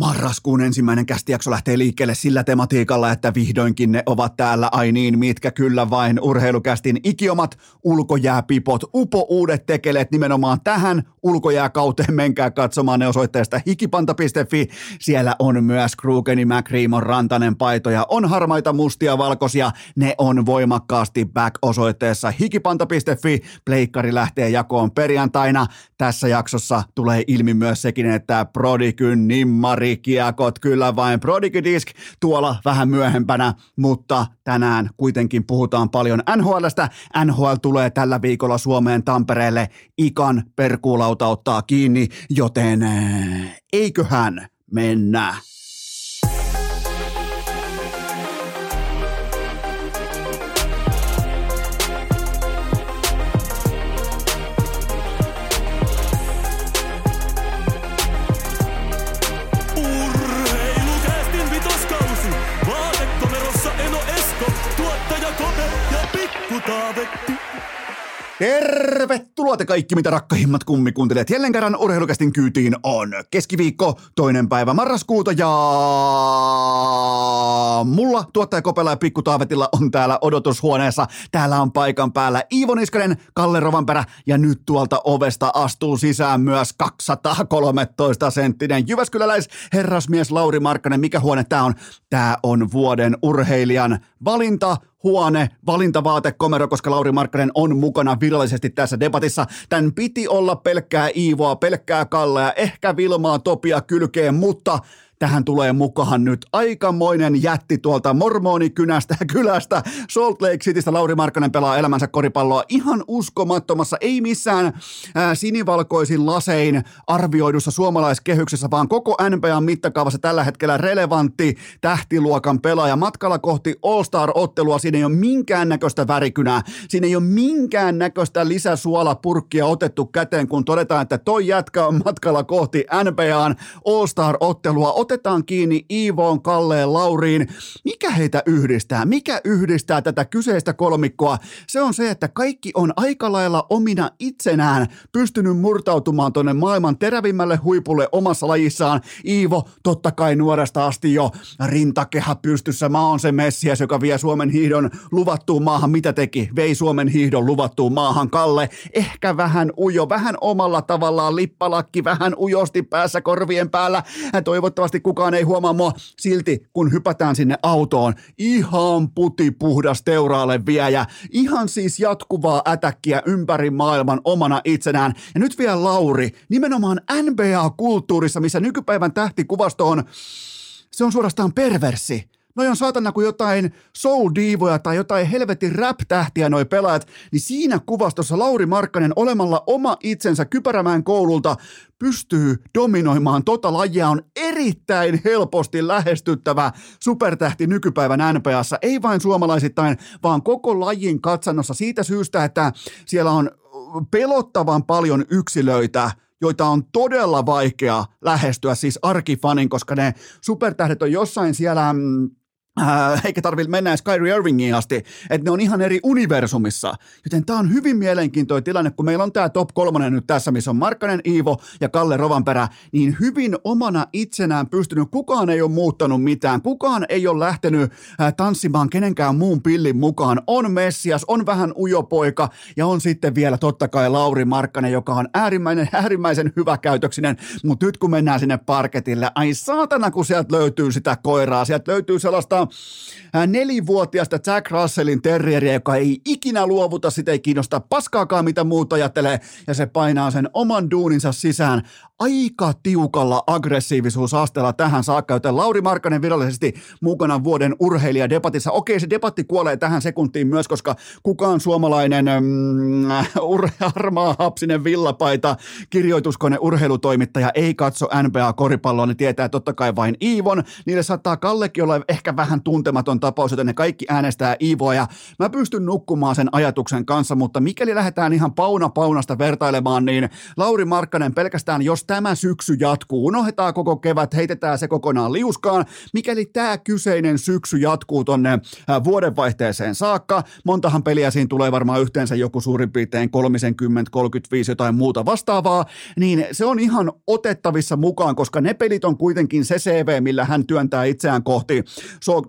Marraskuun ensimmäinen kästijakso lähtee liikkeelle sillä tematiikalla, että vihdoinkin ne ovat täällä, ai niin, mitkä kyllä vain. Urheilukästin ikiomat ulkojääpipot, upo uudet tekeleet nimenomaan tähän ulkojääkauteen, menkää katsomaan ne osoitteesta hikipanta.fi, siellä on myös Krugeni, McReamon, Rantanen paitoja, on harmaita, mustia, valkoisia, ne on voimakkaasti back osoitteessa hikipanta.fi, pleikkari lähtee jakoon perjantaina, tässä jaksossa tulee ilmi myös sekin, että Prodigyn nimmari Prodigy-kiekot, kyllä vain Prodigy Disc tuolla vähän myöhempänä, mutta tänään kuitenkin puhutaan paljon NHLstä. NHL tulee tällä viikolla Suomeen Tampereelle, ikan perkuulauta ottaa kiinni, joten eh, eiköhän mennä. Pikku Taavetti. Tervetuloa te kaikki, mitä rakkahimmat kummikuuntelijat. Jälleen kerran urheilukästin kyytiin on keskiviikko, toinen päivä marraskuuta ja mulla tuottaja Kopela ja Pikku Taavetilla on täällä odotushuoneessa. Täällä on paikan päällä Iivo Niskanen, Kalle Rovanperä ja nyt tuolta ovesta astuu sisään myös 213 senttinen Jyväskyläläis herrasmies Lauri Markkanen. Mikä huone tää on? Tää on vuoden urheilijan valinta huone, valintavaatekomero, koska Lauri Markkanen on mukana virallisesti tässä debatissa. Tän piti olla pelkkää Iivoa, pelkkää Kallea, ehkä Vilmaa, Topia kylkeen, mutta tähän tulee mukaan nyt aikamoinen jätti tuolta mormonikynästä kylästä. Salt Lake Citystä Lauri Markkanen pelaa elämänsä koripalloa ihan uskomattomassa, ei missään ää, sinivalkoisin lasein arvioidussa suomalaiskehyksessä, vaan koko NBAn mittakaavassa tällä hetkellä relevantti tähtiluokan pelaaja. Matkalla kohti All-Star-ottelua, siinä ei ole minkäännäköistä värikynää, siinä ei ole minkäännäköistä lisäsuolapurkkia otettu käteen, kun todetaan, että toi jätkä on matkalla kohti NBAn All-Star-ottelua. Otetaan kiinni Iivoon, Kalleen, Lauriin. Mikä heitä yhdistää? Mikä yhdistää tätä kyseistä kolmikkoa? Se on se, että kaikki on aika lailla omina itsenään pystynyt murtautumaan tuonne maailman terävimmälle huipulle omassa lajissaan. Iivo, totta kai nuoresta asti jo rintakehä pystyssä. Mä oon se Messias, joka vie Suomen hiihdon luvattuun maahan. Mitä teki? Vei Suomen hiihdon luvattuun maahan. Kalle, ehkä vähän ujo, vähän omalla tavallaan lippalakki, vähän ujosti päässä korvien päällä. Toivottavasti kukaan ei huomaa mua silti, kun hypätään sinne autoon. Ihan putipuhdas teuraalle viejä. Ihan siis jatkuvaa ätäkkiä ympäri maailman omana itsenään. Ja nyt vielä Lauri, nimenomaan NBA-kulttuurissa, missä nykypäivän tähtikuvasto on, se on suorastaan perversi. Noi on saatana kuin jotain soul-diivoja tai jotain helvetin rap-tähtiä noi pelaajat, niin siinä kuvastossa Lauri Markkanen olemalla oma itsensä Kypärämään koululta pystyy dominoimaan tota lajia, on erittäin helposti lähestyttävä supertähti nykypäivän NPAssa, ei vain suomalaisittain, vaan koko lajin katsannossa siitä syystä, että siellä on pelottavan paljon yksilöitä, joita on todella vaikea lähestyä siis arkifanin, koska ne supertähdet on jossain siellä mm, Äh, eikä tarvitse mennä edes Kyrie Irvingiin asti, että ne on ihan eri universumissa. Joten tämä on hyvin mielenkiintoinen tilanne, kun meillä on tämä top kolmonen nyt tässä, missä on Markkanen, Iivo ja Kalle Rovanperä, niin hyvin omana itsenään pystynyt. Kukaan ei ole muuttanut mitään, kukaan ei ole lähtenyt äh, tanssimaan kenenkään muun pillin mukaan. On Messias, on vähän ujopoika ja on sitten vielä totta kai Lauri Markkanen, joka on äärimmäinen, äärimmäisen hyväkäytöksinen, mutta nyt kun mennään sinne parketille, ai saatana kun sieltä löytyy sitä koiraa, sieltä löytyy sellaista ää, nelivuotiaasta Jack Russellin terrieriä, joka ei ikinä luovuta, sitä ei kiinnosta paskaakaan, mitä muut ajattelee, ja se painaa sen oman duuninsa sisään aika tiukalla aggressiivisuusasteella tähän saakka, joten Lauri Markkanen virallisesti mukana vuoden urheilijadebatissa. Okei, se debatti kuolee tähän sekuntiin myös, koska kukaan suomalainen mm, hapsinen villapaita kirjoituskone urheilutoimittaja ei katso NBA-koripalloa, niin tietää totta kai vain Iivon. Niille saattaa Kallekin olla ehkä vähän vähän tuntematon tapaus, joten ne kaikki äänestää Iivoa ja mä pystyn nukkumaan sen ajatuksen kanssa, mutta mikäli lähdetään ihan pauna paunasta vertailemaan, niin Lauri Markkanen pelkästään, jos tämä syksy jatkuu, unohdetaan koko kevät, heitetään se kokonaan liuskaan, mikäli tämä kyseinen syksy jatkuu tonne äh, vuodenvaihteeseen saakka, montahan peliä siinä tulee varmaan yhteensä joku suurin piirtein 30, 35 jotain muuta vastaavaa, niin se on ihan otettavissa mukaan, koska ne pelit on kuitenkin se CV, millä hän työntää itseään kohti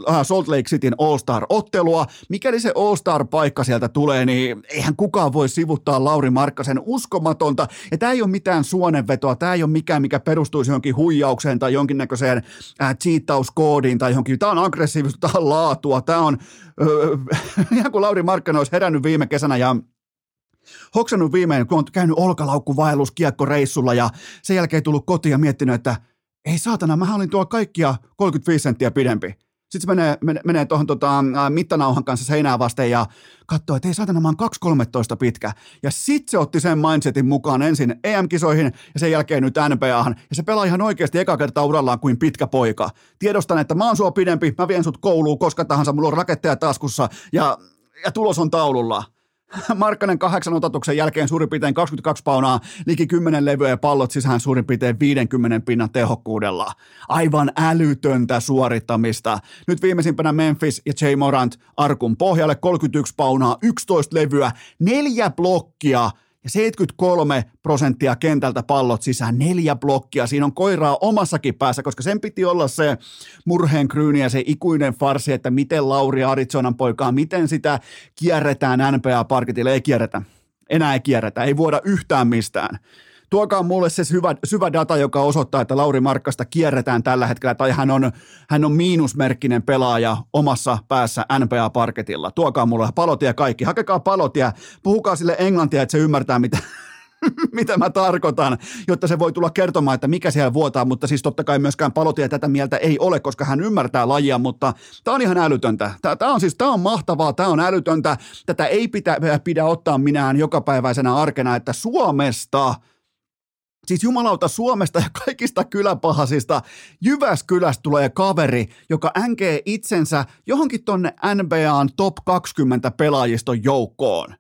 äh, Salt Lake Cityn All-Star-ottelua. Mikäli se All-Star-paikka sieltä tulee, niin eihän kukaan voi sivuttaa Lauri Markkasen uskomatonta. Ja tämä ei ole mitään suonenvetoa, tämä ei ole mikään, mikä perustuisi johonkin huijaukseen tai jonkinnäköiseen äh, cheatauskoodiin tai johonkin. Tämä on aggressiivista, tämä on laatua, tämä on, öö, ihan kuin Lauri Markkanen olisi herännyt viime kesänä ja hoksannut viimein, kun on käynyt olkalaukkuvaellus kiekkoreissulla ja sen jälkeen tullut kotiin ja miettinyt, että ei saatana, mä olin tuolla kaikkia 35 senttiä pidempi. Sitten se menee, menee, menee tuohon tota, mittanauhan kanssa seinää vasten ja katsoo, että ei saatana, mä oon 2.13 pitkä. Ja sitten se otti sen mindsetin mukaan ensin EM-kisoihin ja sen jälkeen nyt NBAhan. Ja se pelaa ihan oikeasti eka kertaa urallaan kuin pitkä poika. Tiedostan, että mä oon sua pidempi, mä vien sut kouluun koska tahansa, mulla on raketteja taskussa ja, ja tulos on taululla. Markkanen kahdeksan otatuksen jälkeen suurin piirtein 22 paunaa, liki 10 levyä ja pallot sisään suurin piirtein 50 pinnan tehokkuudella. Aivan älytöntä suorittamista. Nyt viimeisimpänä Memphis ja Jay Morant arkun pohjalle 31 paunaa, 11 levyä, neljä blokkia – ja 73 prosenttia kentältä pallot sisään, neljä blokkia. Siinä on koiraa omassakin päässä, koska sen piti olla se murheen kryyni ja se ikuinen farsi, että miten Lauri Aritsonan poikaa, miten sitä kierretään NPA-parketille. Ei kierretä. Enää ei kierretä. Ei vuoda yhtään mistään tuokaa mulle se syvä, syvä data, joka osoittaa, että Lauri Markkasta kierretään tällä hetkellä, tai hän on, hän on miinusmerkkinen pelaaja omassa päässä NPA-parketilla. Tuokaa mulle palotia kaikki, hakekaa palotia, puhukaa sille englantia, että se ymmärtää, mitä, mitä mä tarkoitan, jotta se voi tulla kertomaan, että mikä siellä vuotaa, mutta siis totta kai myöskään palotia tätä mieltä ei ole, koska hän ymmärtää lajia, mutta tämä on ihan älytöntä. Tämä on siis, tämä on mahtavaa, tämä on älytöntä, tätä ei pidä, pidä ottaa minään jokapäiväisenä arkena, että Suomesta – Siis jumalauta Suomesta ja kaikista kyläpahasista Jyväskylästä tulee kaveri, joka änkee itsensä johonkin tonne NBAn top 20 pelaajiston joukkoon.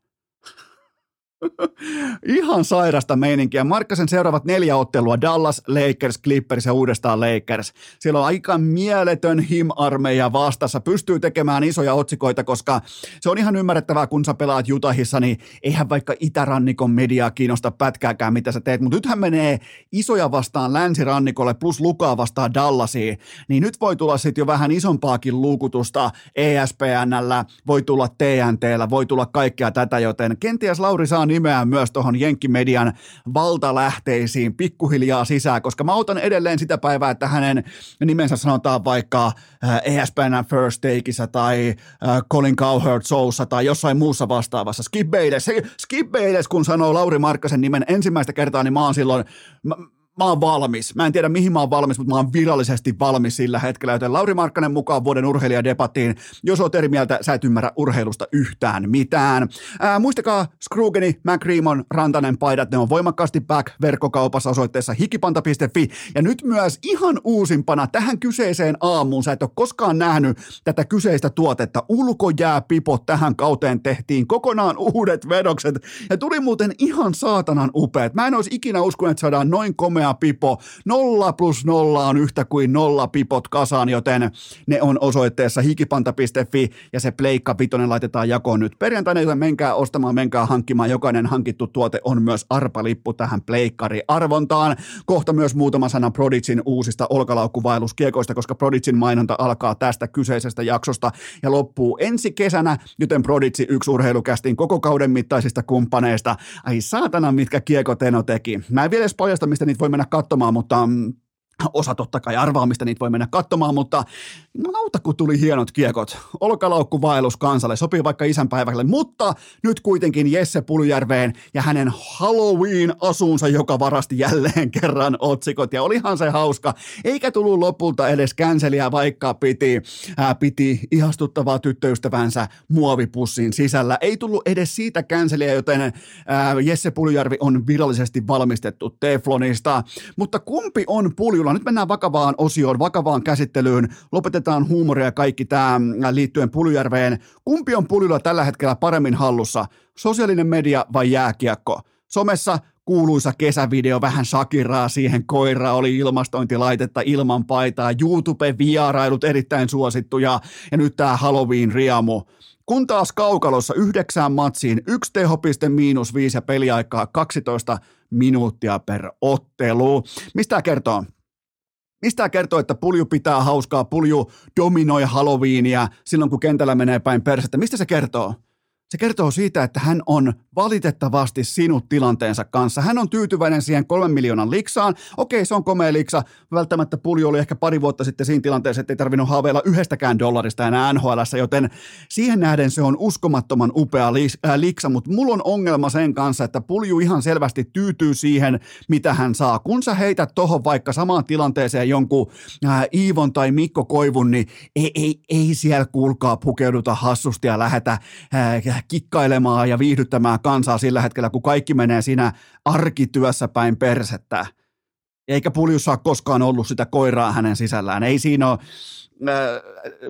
Ihan sairasta meininkiä. Markkasen seuraavat neljä ottelua, Dallas, Lakers, Clippers ja uudestaan Lakers. Siellä on aika mieletön him-armeija vastassa. Pystyy tekemään isoja otsikoita, koska se on ihan ymmärrettävää, kun sä pelaat Jutahissa, niin eihän vaikka itärannikon mediaa kiinnosta pätkääkään, mitä sä teet. Mutta nythän menee isoja vastaan länsirannikolle plus Lukaa vastaan Dallasiin. Niin nyt voi tulla sitten jo vähän isompaakin luukutusta ESPNllä, voi tulla TNTllä, voi tulla kaikkea tätä, joten kenties Lauri saa nimeään myös tuohon Jenkkimedian valtalähteisiin pikkuhiljaa sisään, koska mä otan edelleen sitä päivää, että hänen nimensä sanotaan vaikka äh, ESPN First Takeissa tai äh, Colin Cowherd Showssa tai jossain muussa vastaavassa. Skip Bayless, Skip Bayless, kun sanoo Lauri Markkasen nimen ensimmäistä kertaa, niin mä oon silloin, mä, mä oon valmis. Mä en tiedä mihin mä oon valmis, mutta mä oon virallisesti valmis sillä hetkellä. Joten Lauri Markkanen mukaan vuoden urheilijadebattiin. Jos oot eri mieltä, sä et ymmärrä urheilusta yhtään mitään. Ää, muistakaa Scrugeni, McReamon, Rantanen paidat. Ne on voimakkaasti back verkkokaupassa osoitteessa hikipanta.fi. Ja nyt myös ihan uusimpana tähän kyseiseen aamuun. Sä et ole koskaan nähnyt tätä kyseistä tuotetta. Ulkojääpipot tähän kauteen tehtiin kokonaan uudet vedokset. Ja tuli muuten ihan saatanan upeat. Mä en olisi ikinä uskonut, että saadaan noin komea komea pipo. Nolla plus nolla on yhtä kuin nolla pipot kasaan, joten ne on osoitteessa hikipanta.fi ja se pleikka vitonen laitetaan jakoon nyt perjantaina, joten menkää ostamaan, menkää hankkimaan. Jokainen hankittu tuote on myös arpalippu tähän pleikkari-arvontaan. Kohta myös muutama sana Prodigin uusista olkalaukkuvaelluskiekoista, koska Prodigin mainonta alkaa tästä kyseisestä jaksosta ja loppuu ensi kesänä, joten Prodigi yksi urheilukästin koko kauden mittaisista kumppaneista. Ai saatana, mitkä kiekot Eno teki. Mä en vielä edes paljasta, mistä niitä voi mennä katsomaan, mutta mm, osa totta kai arvaa, mistä niitä voi mennä katsomaan, mutta nauta kun tuli hienot kiekot. Olkalaukku vaellus kansalle, sopii vaikka isänpäivälle, mutta nyt kuitenkin Jesse Puljärveen ja hänen Halloween-asuunsa, joka varasti jälleen kerran otsikot, ja olihan se hauska, eikä tullut lopulta edes känseliä, vaikka piti, ää, piti ihastuttavaa tyttöystävänsä muovipussin sisällä. Ei tullut edes siitä känseliä, joten ää, Jesse Puljärvi on virallisesti valmistettu Teflonista, mutta kumpi on Pulju puljula. Nyt mennään vakavaan osioon, vakavaan käsittelyyn. Lopetetaan huumoria kaikki tämä liittyen Puljujärveen. Kumpi on puljula tällä hetkellä paremmin hallussa? Sosiaalinen media vai jääkiekko? Somessa kuuluisa kesävideo, vähän Shakiraa siihen koira oli ilmastointilaitetta ilman paitaa, YouTube-vierailut erittäin suosittuja ja nyt tämä Halloween-riamu. Kun taas kaukalossa yhdeksään matsiin, yksi tehopiste miinus viisi ja peliaikaa 12 minuuttia per ottelu. Mistä kertoo? Mistä kertoo, että pulju pitää hauskaa, pulju dominoi Halloweenia silloin, kun kentällä menee päin persettä? Mistä se kertoo? Se kertoo siitä, että hän on valitettavasti sinut tilanteensa kanssa. Hän on tyytyväinen siihen kolmen miljoonan liksaan. Okei, se on komea liksa. Välttämättä pulju oli ehkä pari vuotta sitten siinä tilanteessa, että ei tarvinnut haaveilla yhdestäkään dollarista enää nhl joten siihen nähden se on uskomattoman upea äh, liksa, mutta mulla on ongelma sen kanssa, että pulju ihan selvästi tyytyy siihen, mitä hän saa. Kun sä heität tohon vaikka samaan tilanteeseen jonkun äh, Iivon tai Mikko Koivun, niin ei, ei, ei siellä kuulkaa pukeuduta hassusti ja lähetä äh, kikkailemaan ja viihdyttämään kansaa sillä hetkellä, kun kaikki menee siinä arkityössä päin persettä. Eikä puljus ole koskaan ollut sitä koiraa hänen sisällään. Ei siinä ole,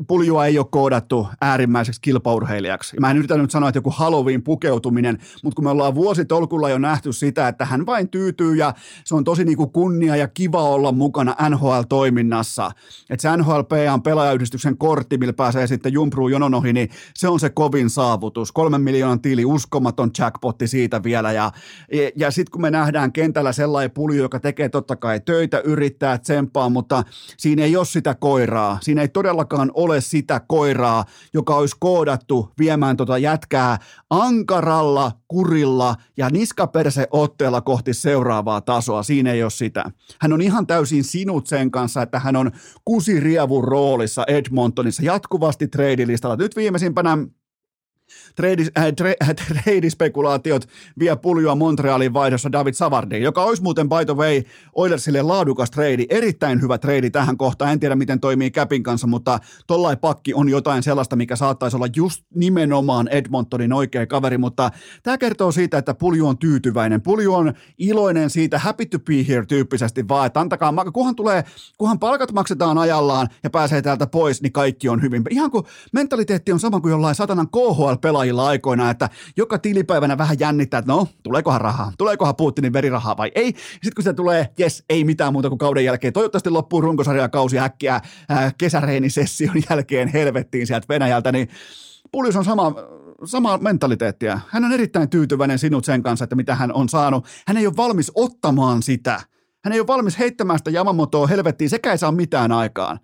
puljua ei ole koodattu äärimmäiseksi kilpaurheilijaksi. Mä en yritä nyt sanoa, että joku Halloween pukeutuminen, mutta kun me ollaan vuositolkulla jo nähty sitä, että hän vain tyytyy ja se on tosi niin kuin kunnia ja kiva olla mukana NHL-toiminnassa. Että se NHLP on pelaajayhdistyksen kortti, millä pääsee sitten jumpruun jonon ohi, niin se on se kovin saavutus. Kolmen miljoonan tili, uskomaton jackpotti siitä vielä. Ja, ja, ja sitten kun me nähdään kentällä sellainen pulju, joka tekee totta kai töitä, yrittää tsemppaa, mutta siinä ei ole sitä koiraa. Siinä siinä ei todellakaan ole sitä koiraa, joka olisi koodattu viemään tota jätkää ankaralla kurilla ja niskaperse otteella kohti seuraavaa tasoa. Siinä ei ole sitä. Hän on ihan täysin sinut sen kanssa, että hän on kusirievun roolissa Edmontonissa jatkuvasti treidilistalla. Nyt viimeisimpänä Treidis, äh, tre, äh, treidispekulaatiot vie puljua Montrealin vaihdossa David Savardin, joka olisi muuten by the way Oilersille laadukas treidi, erittäin hyvä treidi tähän kohtaan. En tiedä miten toimii Käpin kanssa, mutta tollai pakki on jotain sellaista, mikä saattaisi olla just nimenomaan Edmontonin oikea kaveri, mutta tämä kertoo siitä, että pulju on tyytyväinen. Pulju on iloinen siitä happy to be here tyyppisesti vaan, että antakaa, kunhan tulee, kunhan palkat maksetaan ajallaan ja pääsee täältä pois, niin kaikki on hyvin. Ihan kuin mentaliteetti on sama kuin jollain satanan KHL pelaajilla aikoina, että joka tilipäivänä vähän jännittää, että no, tuleekohan rahaa, tuleekohan Putinin verirahaa vai ei. Sitten kun se tulee, jes, ei mitään muuta kuin kauden jälkeen. Toivottavasti loppuu runkosarjakausi äkkiä äh, kesäreenisession jälkeen helvettiin sieltä Venäjältä, niin Puljus on sama, sama mentaliteettia. Hän on erittäin tyytyväinen sinut sen kanssa, että mitä hän on saanut. Hän ei ole valmis ottamaan sitä. Hän ei ole valmis heittämään sitä Yamamotoa helvettiin, sekä ei saa mitään aikaan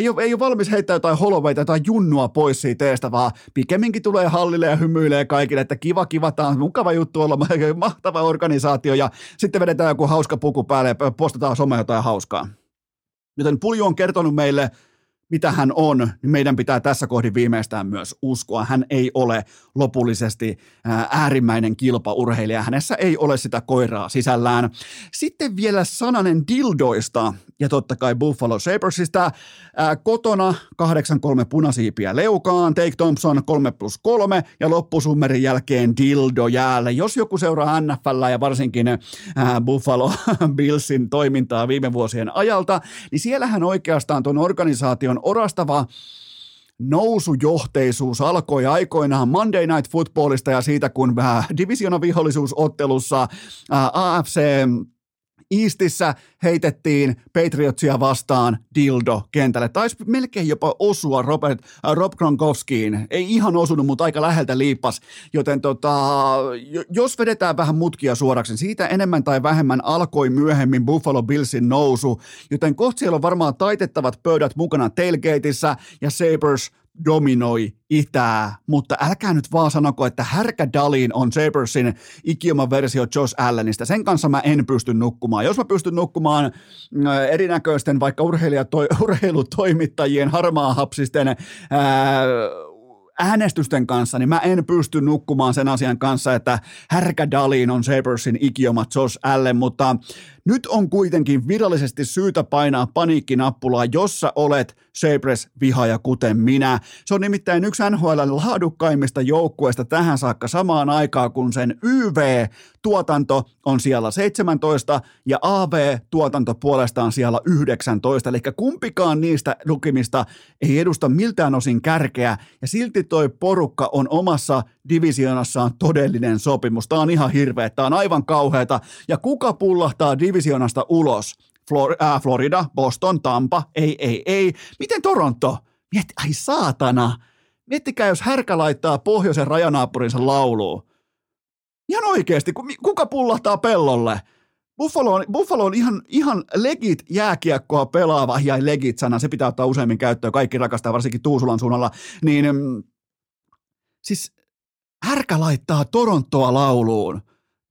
ei ole, ei ole valmis heittää jotain holoveita tai junnua pois siitä teestä, vaan pikemminkin tulee hallille ja hymyilee kaikille, että kiva, kiva, tämä on mukava juttu olla, mahtava organisaatio ja sitten vedetään joku hauska puku päälle ja postataan some jotain hauskaa. Joten Pulju on kertonut meille mitä hän on, niin meidän pitää tässä kohdin viimeistään myös uskoa. Hän ei ole lopullisesti äärimmäinen kilpaurheilija. Hänessä ei ole sitä koiraa sisällään. Sitten vielä sananen dildoista ja totta kai Buffalo Sabersista. kotona 8-3 punasiipiä leukaan, Take Thompson 3 plus 3 ja loppusummerin jälkeen dildo jäälle. Jos joku seuraa NFL ja varsinkin Buffalo Billsin toimintaa viime vuosien ajalta, niin siellähän oikeastaan tuon organisaation orastava nousujohteisuus alkoi aikoinaan Monday Night Footballista ja siitä, kun divisiona vihollisuusottelussa AFC Eastissä heitettiin Patriotsia vastaan dildo kentälle. Taisi melkein jopa osua Robert, äh, Rob Gronkowskiin. Ei ihan osunut, mutta aika läheltä liippas. Joten tota, jos vedetään vähän mutkia suoraksi, niin siitä enemmän tai vähemmän alkoi myöhemmin Buffalo Billsin nousu. Joten kohta siellä on varmaan taitettavat pöydät mukana tailgateissa ja Sabres dominoi itää, mutta älkää nyt vaan sanoko, että Härkä Dalin on Sabersin ikioma versio Josh Allenista. Sen kanssa mä en pysty nukkumaan. Jos mä pystyn nukkumaan äh, erinäköisten vaikka urheilutoimittajien harmaahapsisten ää, äänestysten kanssa, niin mä en pysty nukkumaan sen asian kanssa, että härkä Dalin on Sabersin ikioma Josh Allen, mutta nyt on kuitenkin virallisesti syytä painaa paniikkinappulaa, jossa olet Sabres vihaaja kuten minä. Se on nimittäin yksi NHL laadukkaimmista joukkueista tähän saakka samaan aikaan, kun sen YV-tuotanto on siellä 17 ja AV-tuotanto puolestaan siellä 19. Eli kumpikaan niistä lukimista ei edusta miltään osin kärkeä ja silti toi porukka on omassa divisionassaan todellinen sopimus. Tämä on ihan hirveä, tämä on aivan kauheata. Ja kuka pullahtaa divisionasta ulos? Flor- äh, Florida, Boston, Tampa, ei, ei, ei. Miten Toronto? Mietti, ai saatana. Miettikää, jos härkä laittaa pohjoisen rajanaapurinsa lauluun. Ihan oikeasti, kuka pullahtaa pellolle? Buffalo on, Buffalo on ihan, ihan legit jääkiekkoa pelaava, ja legit sana, se pitää ottaa useimmin käyttöön, kaikki rakastaa, varsinkin Tuusulan suunnalla, niin mm, siis härkä laittaa Torontoa lauluun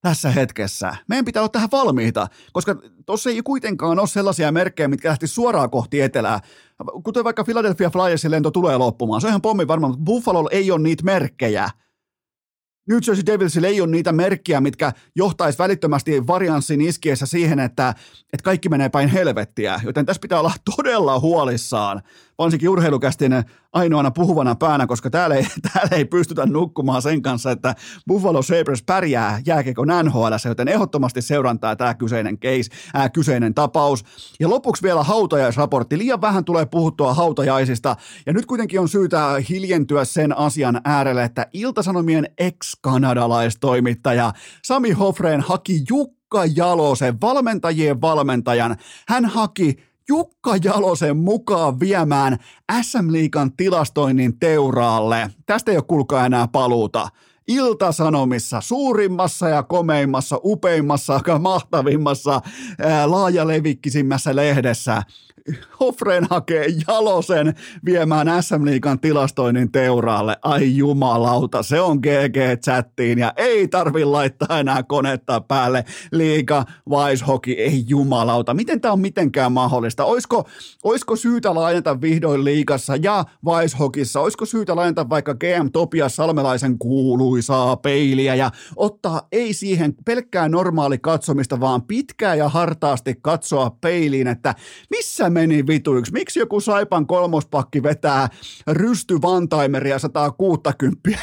tässä hetkessä. Meidän pitää olla tähän valmiita, koska tuossa ei kuitenkaan ole sellaisia merkkejä, mitkä lähti suoraan kohti etelää. Kuten vaikka Philadelphia Flyersin lento tulee loppumaan. Se on ihan pommi varmaan, mutta Buffalo ei ole niitä merkkejä. New Jersey Devilsillä ei ole niitä merkkiä, mitkä johtaisi välittömästi varianssin iskiessä siihen, että, että kaikki menee päin helvettiä. Joten tässä pitää olla todella huolissaan varsinkin urheilukästin ainoana puhuvana päänä, koska täällä ei, täällä ei pystytä nukkumaan sen kanssa, että Buffalo Sabres pärjää jääkekon NHL, joten ehdottomasti seurantaa tämä kyseinen case, ää, kyseinen tapaus. Ja lopuksi vielä hautajaisraportti. Liian vähän tulee puhuttua hautajaisista, ja nyt kuitenkin on syytä hiljentyä sen asian äärelle, että Iltasanomien ex-kanadalaistoimittaja Sami Hofreen haki Jukka Jalosen, valmentajien valmentajan. Hän haki Jukka Jalosen mukaan viemään SM-liikan tilastoinnin teuraalle. Tästä ei ole kuulkaa enää paluuta. Iltasanomissa, suurimmassa ja komeimmassa, upeimmassa, mahtavimmassa, laajalevikkisimmässä lehdessä Hofreen hakee Jalosen viemään SM Liikan tilastoinnin teuraalle. Ai jumalauta, se on GG-chattiin ja ei tarvi laittaa enää konetta päälle. Liiga, Weishoki, ei jumalauta. Miten tämä on mitenkään mahdollista? Oisko, oisko syytä laajentaa vihdoin liigassa ja Weishokissa? Oisko syytä laajentaa vaikka GM Topias Salmelaisen kuuluisaa peiliä ja ottaa ei siihen pelkkää normaali katsomista, vaan pitkää ja hartaasti katsoa peiliin, että missä meni vituiksi? Miksi joku Saipan kolmospakki vetää rysty vantaimeria 160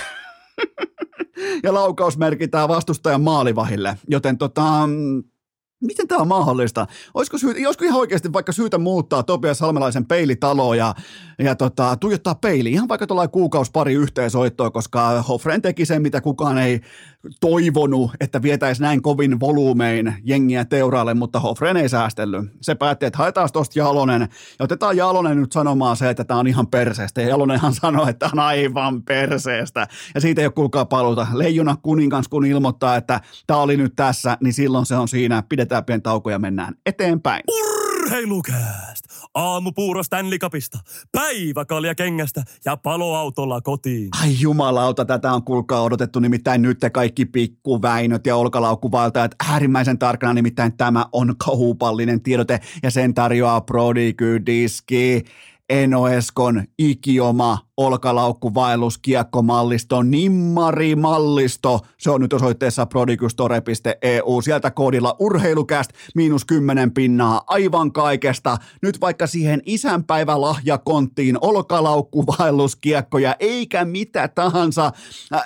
ja laukaus merkitään vastustajan maalivahille? Joten tota, Miten tämä on mahdollista? Olisiko, syytä, olisiko ihan oikeasti vaikka syytä muuttaa Topias Salmelaisen peilitaloa ja, ja tota, tuijottaa peili ihan vaikka tuollainen kuukausi pari yhteensoittoa, koska Hoffren teki sen, mitä kukaan ei toivonut, että vietäisi näin kovin volyymein jengiä teuraalle, mutta Hoffren ei säästellyt. Se päätti, että haetaan tuosta Jalonen ja otetaan Jalonen nyt sanomaan se, että tämä on ihan perseestä. Ja Jalonenhan sanoi, että on aivan perseestä. Ja siitä ei ole kuulkaa paluuta. Leijuna kuninkans kun ilmoittaa, että tämä oli nyt tässä, niin silloin se on siinä. Pidetään pieni tauko ja mennään eteenpäin. Urheilukääst! Aamupuuro Stanley Cupista, päiväkalja kengästä ja paloautolla kotiin. Ai jumalauta, tätä on kuulkaa odotettu nimittäin nyt te kaikki pikkuväinöt ja olkalaukkuvaltajat äärimmäisen tarkana, nimittäin tämä on kaupallinen tiedote ja sen tarjoaa Prodigy Diski. Enoeskon ikioma olkalaukkuvaelluskiekkomallisto, nimmarimallisto. Se on nyt osoitteessa prodigustore.eu. Sieltä koodilla urheilukäst miinus kymmenen pinnaa aivan kaikesta. Nyt vaikka siihen isänpäivälahjakonttiin olkalaukkuvaelluskiekkoja eikä mitä tahansa,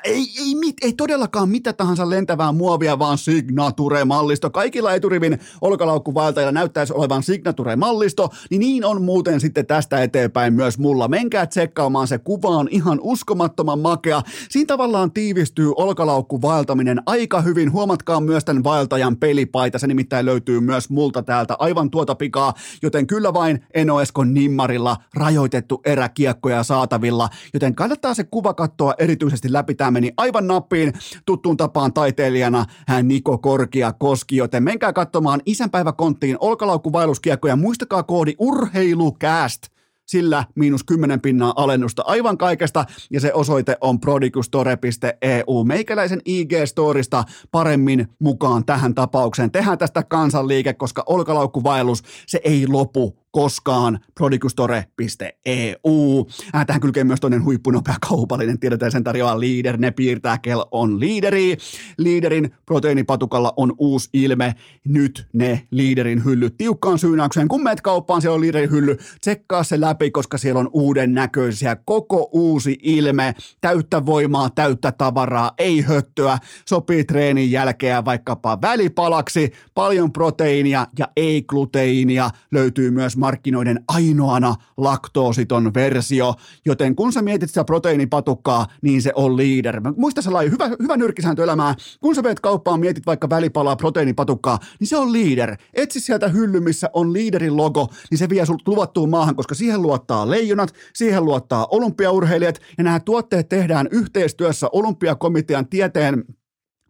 ei, ei, mit, ei todellakaan mitä tahansa lentävää muovia, vaan Signature-mallisto. Kaikilla eturivin olkalaukkuvaeltajilla näyttäisi olevan Signature-mallisto, niin niin on muuten sitten tästä eteenpäin myös mulla. Menkää tsekkaamaan se kuva on ihan uskomattoman makea. Siinä tavallaan tiivistyy olkalaukku vaeltaminen aika hyvin. Huomatkaa myös tämän vaeltajan pelipaita, se nimittäin löytyy myös multa täältä aivan tuota pikaa, joten kyllä vain Enoeskon nimmarilla rajoitettu eräkiekkoja saatavilla, joten kannattaa se kuva katsoa erityisesti läpi. Tämä meni aivan nappiin tuttuun tapaan taiteilijana hän Niko Korkia Koski, joten menkää katsomaan isänpäiväkonttiin olkalaukkuvaelluskiekkoja. Muistakaa koodi urheilukääst sillä miinus 10 pinnaa alennusta aivan kaikesta, ja se osoite on prodigustore.eu. Meikäläisen IG-storista paremmin mukaan tähän tapaukseen. Tehdään tästä kansanliike, koska olkalaukkuvaellus, se ei lopu koskaan, prodigustore.eu. Äh, tähän kylkee myös toinen huippunopea kaupallinen, tiedetään sen tarjoaa Leader, ne piirtää, kel on liideri. Liiderin proteiinipatukalla on uusi ilme, nyt ne Liiderin hyllyt tiukkaan syynäykseen. Kun meet kauppaan, siellä on Liiderin hylly, tsekkaa se läpi, koska siellä on uuden näköisiä, koko uusi ilme, täyttä voimaa, täyttä tavaraa, ei höttöä, sopii treenin jälkeen vaikkapa välipalaksi, paljon proteiinia ja ei gluteiinia löytyy myös markkinoiden ainoana laktoositon versio, joten kun sä mietit sitä proteiinipatukkaa, niin se on leader. Muista sellainen hyvä, hyvä nyrkkisääntö elämää, kun sä meet kauppaan, mietit vaikka välipalaa proteiinipatukkaa, niin se on leader. Etsi sieltä hylly, missä on leaderin logo, niin se vie sulta luvattuun maahan, koska siihen luottaa leijonat, siihen luottaa olympiaurheilijat, ja nämä tuotteet tehdään yhteistyössä olympiakomitean tieteen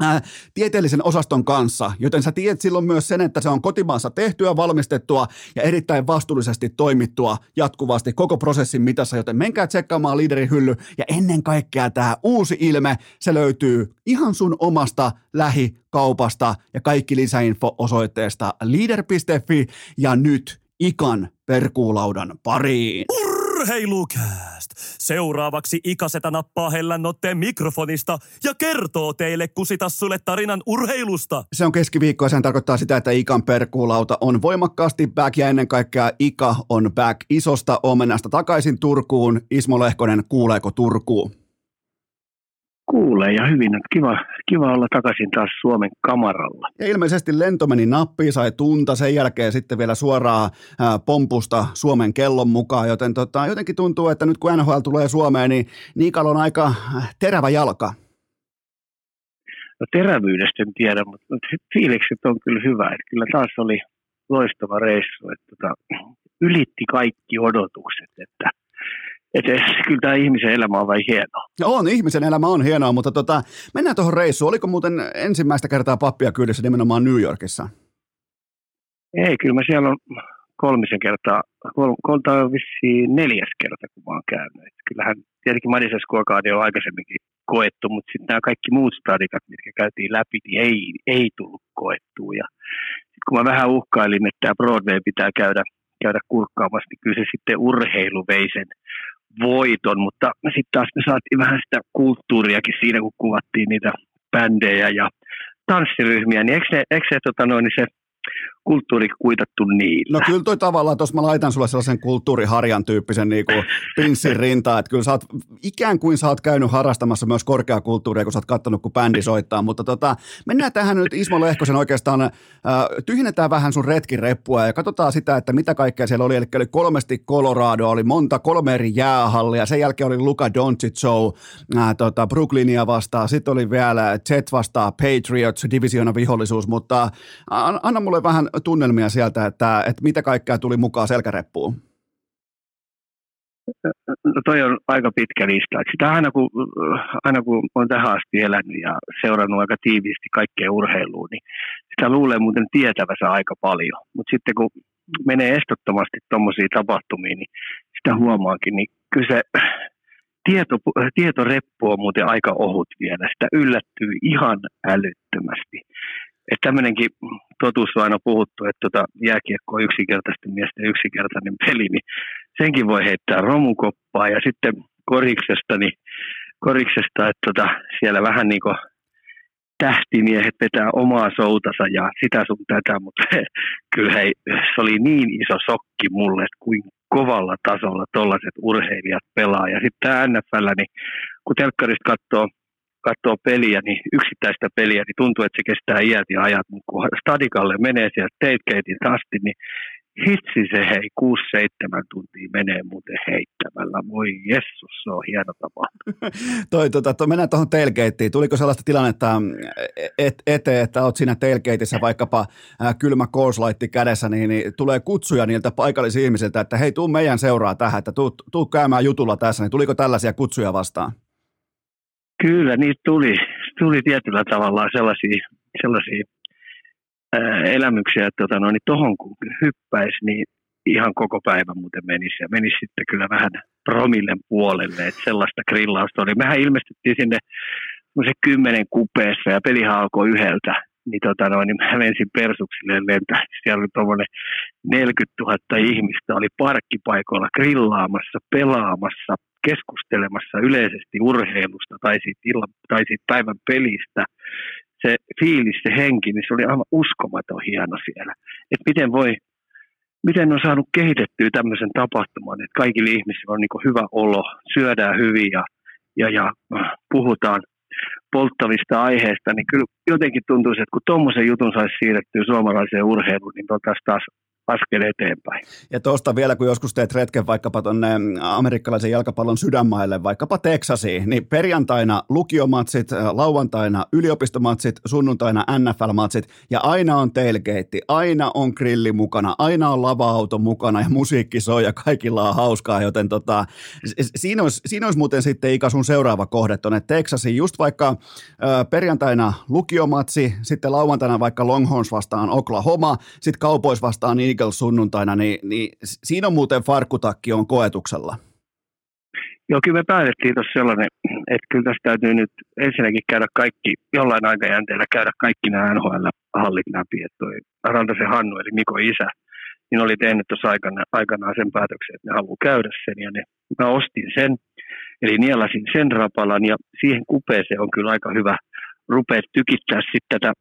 Äh, tieteellisen osaston kanssa, joten sä tiedät silloin myös sen, että se on kotimaassa tehtyä, valmistettua ja erittäin vastuullisesti toimittua jatkuvasti koko prosessin mitassa, joten menkää tsekkaamaan liiderin hylly ja ennen kaikkea tämä uusi ilme, se löytyy ihan sun omasta lähikaupasta ja kaikki lisäinfo osoitteesta leader.fi ja nyt ikan perkuulaudan pariin. Urheilukääst! Seuraavaksi Ikasetä nappaa hellän otteen mikrofonista ja kertoo teille kusitassulle tarinan urheilusta. Se on keskiviikko ja sen tarkoittaa sitä, että Ikan perkuulauta on voimakkaasti back ja ennen kaikkea Ika on back isosta omenasta takaisin Turkuun. Ismo Lehkonen, kuuleeko Turkuun? Kuulee ja hyvin. Kiva, kiva olla takaisin taas Suomen kamaralla. Ja ilmeisesti lento meni nappiin, sai tunta, sen jälkeen sitten vielä suoraan ää, pompusta Suomen kellon mukaan, joten tota, jotenkin tuntuu, että nyt kun NHL tulee Suomeen, niin Nikal on aika terävä jalka. No terävyydestä en tiedä, mutta, mutta fiilikset on kyllä hyvä. Että kyllä taas oli loistava reissu, että tota, ylitti kaikki odotukset, että että kyllä tämä ihmisen elämä on vain hienoa. Ja on, ihmisen elämä on hienoa, mutta tota, mennään tuohon reissuun. Oliko muuten ensimmäistä kertaa pappia kyydissä nimenomaan New Yorkissa? Ei, kyllä mä siellä on kolmisen kertaa, kol, kolta on vissiin neljäs kerta, kun mä oon käynyt. Et kyllähän tietenkin Madison Square on aikaisemminkin koettu, mutta sitten nämä kaikki muut stadikat, mitkä käytiin läpi, niin ei, ei tullut koettua. Ja sit kun mä vähän uhkailin, että tämä Broadway pitää käydä, käydä kurkkaamassa, niin kyllä se sitten urheilu vei sen voiton, mutta sitten taas me saatiin vähän sitä kulttuuriakin siinä, kun kuvattiin niitä bändejä ja tanssiryhmiä, niin eikö, ne, eikö se, tota noin, niin se kulttuuri kuitattu niillä. No kyllä toi tavallaan, tuossa mä laitan sulle sellaisen kulttuuriharjan tyyppisen niin kuin pinssin rintaan, että kyllä sä oot, ikään kuin sä oot käynyt harrastamassa myös korkeakulttuuria, kun sä oot kattonut, kun bändi soittaa, mutta tota, mennään tähän nyt Ismo Lehkosen oikeastaan, äh, tyhjennetään vähän sun retkireppua ja katsotaan sitä, että mitä kaikkea siellä oli, eli oli kolmesti Colorado, oli monta, kolme eri jäähallia, sen jälkeen oli Luka Doncic show äh, tota, Brooklynia vastaan, sitten oli vielä Jet vastaan Patriots, divisiona vihollisuus, mutta anna mulle vähän tunnelmia sieltä, että, että mitä kaikkea tuli mukaan selkäreppuun? No toi on aika pitkä lista. Sitä aina kun, aina kun on tähän asti elänyt ja seurannut aika tiiviisti kaikkea urheilua, niin sitä luulee muuten tietävänsä aika paljon. Mutta sitten kun menee estottomasti tuommoisiin tapahtumiin, niin sitä huomaakin, niin kyllä se tieto, tietoreppu on muuten aika ohut vielä. Sitä yllättyy ihan älyttömästi. Että tämmöinenkin totuus on aina puhuttu, että tota jääkiekko on yksinkertaisten miesten yksinkertainen peli, niin senkin voi heittää romukoppaa. Ja sitten koriksesta, niin koriksesta että tota, siellä vähän niin kuin tähtimiehet vetää omaa soutansa ja sitä sun tätä, mutta kyllä hei, se oli niin iso sokki mulle, että kuin kovalla tasolla tollaiset urheilijat pelaa. Ja sitten tämä NFL, niin kun telkkarista katsoo katsoo peliä, niin yksittäistä peliä, niin tuntuu, että se kestää iät ja ajat, mutta kun stadikalle menee sieltä tailgatein asti, niin hitsi se hei, 6-7 tuntia menee muuten heittämällä. Voi jessus, se on hieno tapa. toi, tota, toi, mennään tuohon tailgateen. Tuliko sellaista tilannetta et, eteen, että olet siinä tailgateissa vaikkapa äh, kylmä Coors kädessä, niin, niin, tulee kutsuja niiltä paikallisihmisiltä, että hei, tuu meidän seuraa tähän, että tuu, tuu käymään jutulla tässä. Niin tuliko tällaisia kutsuja vastaan? Kyllä, niitä tuli, tuli tietyllä tavalla sellaisia, sellaisia ää, elämyksiä, että tota, no, niin kun hyppäisi, niin ihan koko päivä muuten menisi. Ja menisi sitten kyllä vähän promillen puolelle, että sellaista grillausta oli. Mehän ilmestyttiin sinne se kymmenen kupeessa ja pelihan alkoi yhdeltä. Niin, tota noin, niin mä mensin persuksille lentää. Siellä oli tuommoinen 40 000 ihmistä, oli parkkipaikoilla grillaamassa, pelaamassa, keskustelemassa yleisesti urheilusta tai siitä, illan, tai siitä päivän pelistä. Se fiilis, se henki, niin se oli aivan uskomaton hieno siellä. Että miten voi miten on saanut kehitettyä tämmöisen tapahtuman, että kaikille ihmisille on niin hyvä olo, syödään hyvin ja, ja, ja äh, puhutaan polttavista aiheista, niin kyllä jotenkin tuntuisi, että kun tuommoisen jutun saisi siirrettyä suomalaiseen urheiluun, niin oltaisiin taas askel eteenpäin. Ja tuosta vielä, kun joskus teet retken vaikkapa tuonne amerikkalaisen jalkapallon sydänmaille, vaikkapa Teksasiin, niin perjantaina lukiomatsit, äh, lauantaina yliopistomatsit, sunnuntaina NFL-matsit, ja aina on tailgate, aina on grilli mukana, aina on lava-auto mukana, ja musiikki soi, ja kaikilla on hauskaa, joten tota, siinä, olisi, siinä olisi muuten sitten Ika sun seuraava kohde tuonne Teksasiin, just vaikka äh, perjantaina lukiomatsi, sitten lauantaina vaikka Longhorns vastaan Oklahoma, sitten Cowboys vastaan Eagles sunnuntaina, niin, niin siinä on muuten farkkutakki on koetuksella. Joo, kyllä me päätettiin tuossa sellainen, että kyllä tässä täytyy nyt ensinnäkin käydä kaikki, jollain aikajänteellä käydä kaikki nämä NHL-hallit läpi. Että toi Hannu, eli Niko isä, niin oli tehnyt tuossa aikana, aikanaan sen päätöksen, että ne haluaa käydä sen. Ja ne, mä ostin sen, eli nielasin sen rapalan, ja siihen kupeeseen on kyllä aika hyvä – rupeat tykittää sitten tätä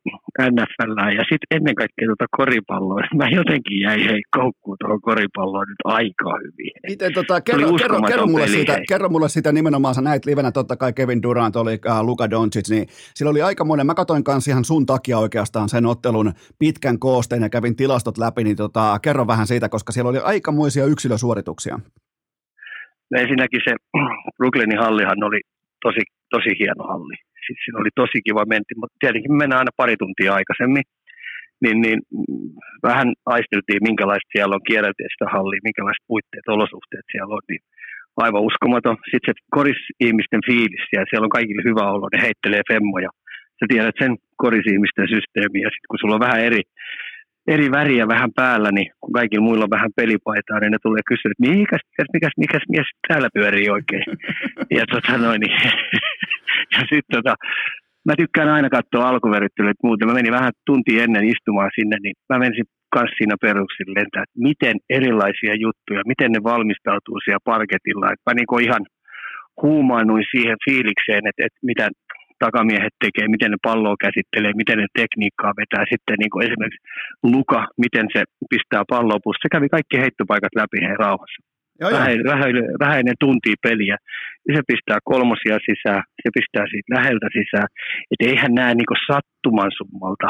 NFL ja sitten ennen kaikkea tuota koripalloa. Mä jotenkin jäin hei koukkuun tuohon koripalloon nyt aika hyvin. Miten, tota, kerro, kerro, kerro, mulle peli, siitä, kerro mulle siitä nimenomaan, sä näit livenä totta kai Kevin Durant, oli uh, Luka Doncic, niin sillä oli aika monen, mä katsoin kanssa ihan sun takia oikeastaan sen ottelun pitkän koosteen ja kävin tilastot läpi, niin tota, kerro vähän siitä, koska siellä oli aikamoisia yksilösuorituksia. No ensinnäkin se Brooklynin hallihan oli tosi, tosi hieno halli siis siinä oli tosi kiva mentti, mutta tietenkin me mennään aina pari tuntia aikaisemmin, niin, niin vähän aisteltiin, minkälaista siellä on, kierreltiin sitä hallia, minkälaiset puitteet, olosuhteet siellä on, niin aivan uskomaton. Sitten se koris-ihmisten fiilis, ja siellä on kaikille hyvä olo, ne heittelee femmoja. Sä tiedät sen koris-ihmisten systeemiä, ja sitten kun sulla on vähän eri, eri väriä vähän päällä, niin kun kaikilla muilla on vähän pelipaitaa, niin ne tulee kysyä, että mikäs, mikäs, mikäs, mikäs mies täällä pyörii oikein. ja tota noin, niin ja sitten tota, mä tykkään aina katsoa alkuveryttelyt muuten. Mä menin vähän tunti ennen istumaan sinne, niin mä menisin kanssa siinä peruksilla lentää, että miten erilaisia juttuja, miten ne valmistautuu siellä parketilla. Et mä niin ihan huumaannuin siihen fiilikseen, että, että mitä takamiehet tekee, miten ne palloa käsittelee, miten ne tekniikkaa vetää. Sitten niin kuin esimerkiksi Luka, miten se pistää palloa pussiin. Se kävi kaikki heittopaikat läpi hei rauhassa. Joo, vähäinen, vähäinen, vähäinen tunti peliä. Ja se pistää kolmosia sisään, se pistää siitä läheltä sisään. Että eihän näe niinku sattuman summalta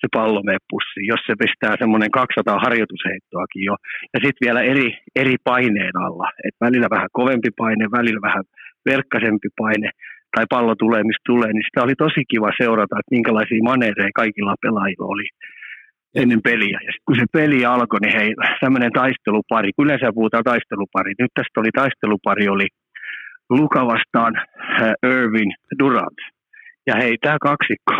se pallo mene pussiin, jos se pistää semmoinen 200 harjoitusheittoakin jo. Ja sitten vielä eri, eri paineen alla. Et välillä vähän kovempi paine, välillä vähän verkkaisempi paine tai pallo tulee, mistä tulee, niin sitä oli tosi kiva seurata, että minkälaisia maneereja kaikilla pelaajilla oli ennen peliä. Ja kun se peli alkoi, niin hei, tämmöinen taistelupari, kun yleensä puhutaan taistelupari, nyt tästä oli taistelupari, oli Luka vastaan äh, Irvin Durant. Ja hei, tämä kaksikko,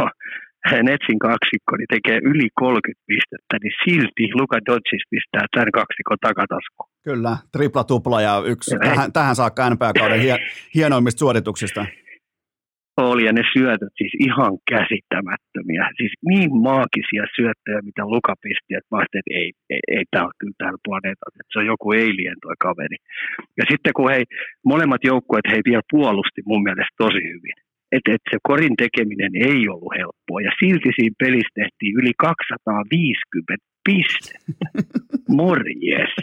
äh, Netsin kaksikko, niin tekee yli 30 pistettä, niin silti Luka Dodges pistää tämän kaksikon takataskuun. Kyllä, tripla tupla ja yksi ja tähän, tähän saakka NBA-kauden hienoimmista suorituksista oli ja ne syötöt siis ihan käsittämättömiä. Siis niin maagisia syöttöjä, mitä Luka pisti, että mä että ei, ei, ei tämä ole kyllä täällä planeetalla, että se on joku alien toi kaveri. Ja sitten kun hei, molemmat joukkueet hei vielä puolusti mun mielestä tosi hyvin. Että et se korin tekeminen ei ollut helppoa ja silti siinä pelissä tehtiin yli 250 pistettä. Morjes.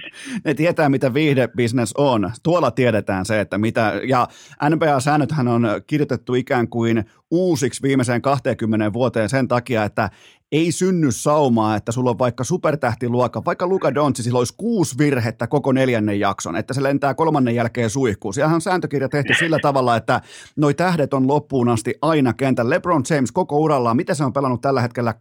Ne tietää, mitä viihdebisnes on. Tuolla tiedetään se, että mitä, ja NBA-säännöthän on kirjoitettu ikään kuin uusiksi viimeiseen 20 vuoteen sen takia, että ei synny saumaa, että sulla on vaikka supertähtiluokka, vaikka Luka Doncic, sillä olisi kuusi virhettä koko neljännen jakson, että se lentää kolmannen jälkeen suihkuun. Siellähän on sääntökirja tehty sillä tavalla, että noi tähdet on loppuun asti aina kentän. LeBron James koko urallaan, mitä se on pelannut tällä hetkellä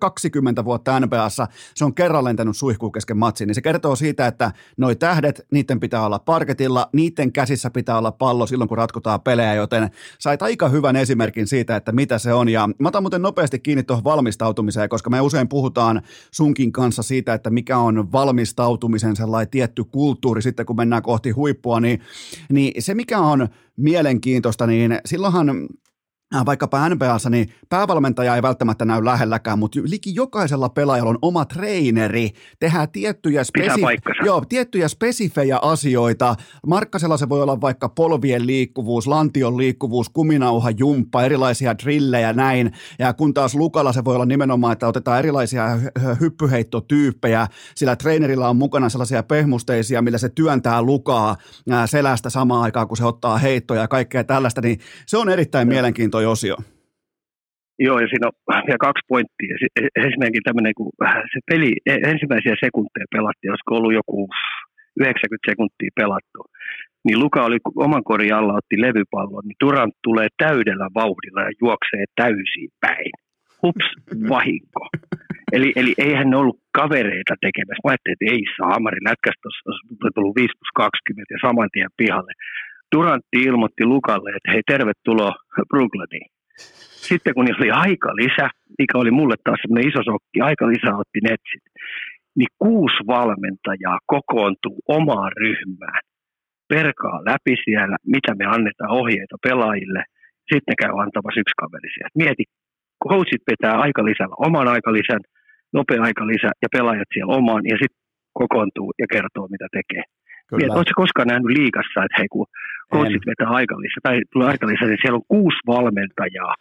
20 vuotta NBAssa, se on kerran lentänyt suihkuun kesken matsiin, niin se kertoo siitä, että noi tähdet, niiden pitää olla parketilla, niiden käsissä pitää olla pallo silloin, kun ratkotaan pelejä, joten sait aika hyvän esimerkin siitä, että mitä se on. Ja mä otan muuten nopeasti kiinni tuohon valmistautumiseen, koska me usein puhutaan sunkin kanssa siitä, että mikä on valmistautumisen sellainen tietty kulttuuri. Sitten, kun mennään kohti huippua, niin, niin se mikä on mielenkiintoista, niin silloinhan vaikkapa NBAssa, niin päävalmentaja ei välttämättä näy lähelläkään, mutta liki jokaisella pelaajalla on oma treeneri, tehdään tiettyjä, spesi- joo, tiettyjä spesifejä asioita. Markkasella se voi olla vaikka polvien liikkuvuus, lantion liikkuvuus, kuminauha, jumppa, erilaisia drillejä näin, ja kun taas Lukalla se voi olla nimenomaan, että otetaan erilaisia hyppyheittotyyppejä, sillä treenerillä on mukana sellaisia pehmusteisia, millä se työntää Lukaa selästä samaan aikaan, kun se ottaa heittoja ja kaikkea tällaista, niin se on erittäin mielenkiintoista toi osio. Joo, ja siinä on vielä kaksi pointtia. Ensinnäkin tämmöinen, kun se peli e- ensimmäisiä sekunteja pelattiin, olisiko ollut joku 90 sekuntia pelattu, niin Luka oli oman korin alla, otti levypallon, niin Durant tulee täydellä vauhdilla ja juoksee täysin päin. Hups, vahinko. Eli, eli eihän ne ollut kavereita tekemässä. Mä ajattelin, että ei saa, Amari lätkästä olisi tullut 5 plus 20 ja saman tien pihalle. Durantti ilmoitti Lukalle, että hei tervetuloa Brooklyniin. Sitten kun oli aika lisä, mikä oli mulle taas semmoinen iso sokki, aika lisä otti netsit, niin kuusi valmentajaa kokoontuu omaan ryhmään, perkaa läpi siellä, mitä me annetaan ohjeita pelaajille, sitten käy antamassa yksi kaveri sieltä. Mieti, coachit pitää lisällä oman aikalisän, nopea aikalisä ja pelaajat siellä omaan ja sitten kokoontuu ja kertoo, mitä tekee. Kyllä. Oletko koskaan nähnyt liikassa, että hei kun coachit vetää aikalissa tai tulee aikalissa, niin siellä on kuusi valmentajaa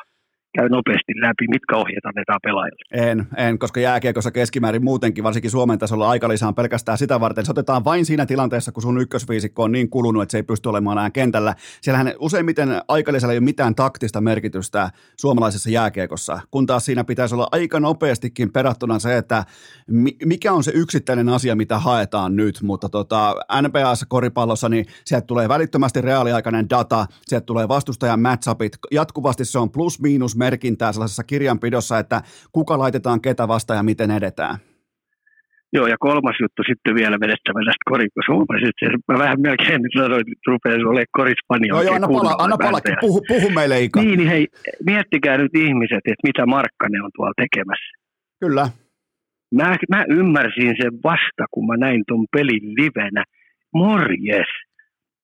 käy nopeasti läpi, mitkä ohjeet annetaan pelaajille? En, en, koska jääkiekossa keskimäärin muutenkin, varsinkin Suomen tasolla aikalisä on pelkästään sitä varten. Se otetaan vain siinä tilanteessa, kun sun ykkösviisikko on niin kulunut, että se ei pysty olemaan enää kentällä. Siellähän useimmiten aikalisellä ei ole mitään taktista merkitystä suomalaisessa jääkiekossa, kun taas siinä pitäisi olla aika nopeastikin perattuna se, että mikä on se yksittäinen asia, mitä haetaan nyt, mutta tota, NBAssa koripallossa, niin sieltä tulee välittömästi reaaliaikainen data, sieltä tulee vastustajan matchupit, jatkuvasti se on plus-miinus merkintää sellaisessa kirjanpidossa, että kuka laitetaan ketä vasta ja miten edetään. Joo, ja kolmas juttu sitten vielä vedettävä tästä korikossa. Mä vähän melkein nyt sanoin, että rupeaa olemaan korispania. Joo, joo, anna pala, anna pala puhu, puhu meille Ika. Niin, niin hei, miettikää nyt ihmiset, että mitä Markkanen on tuolla tekemässä. Kyllä. Mä, mä ymmärsin sen vasta, kun mä näin ton pelin livenä. Morjes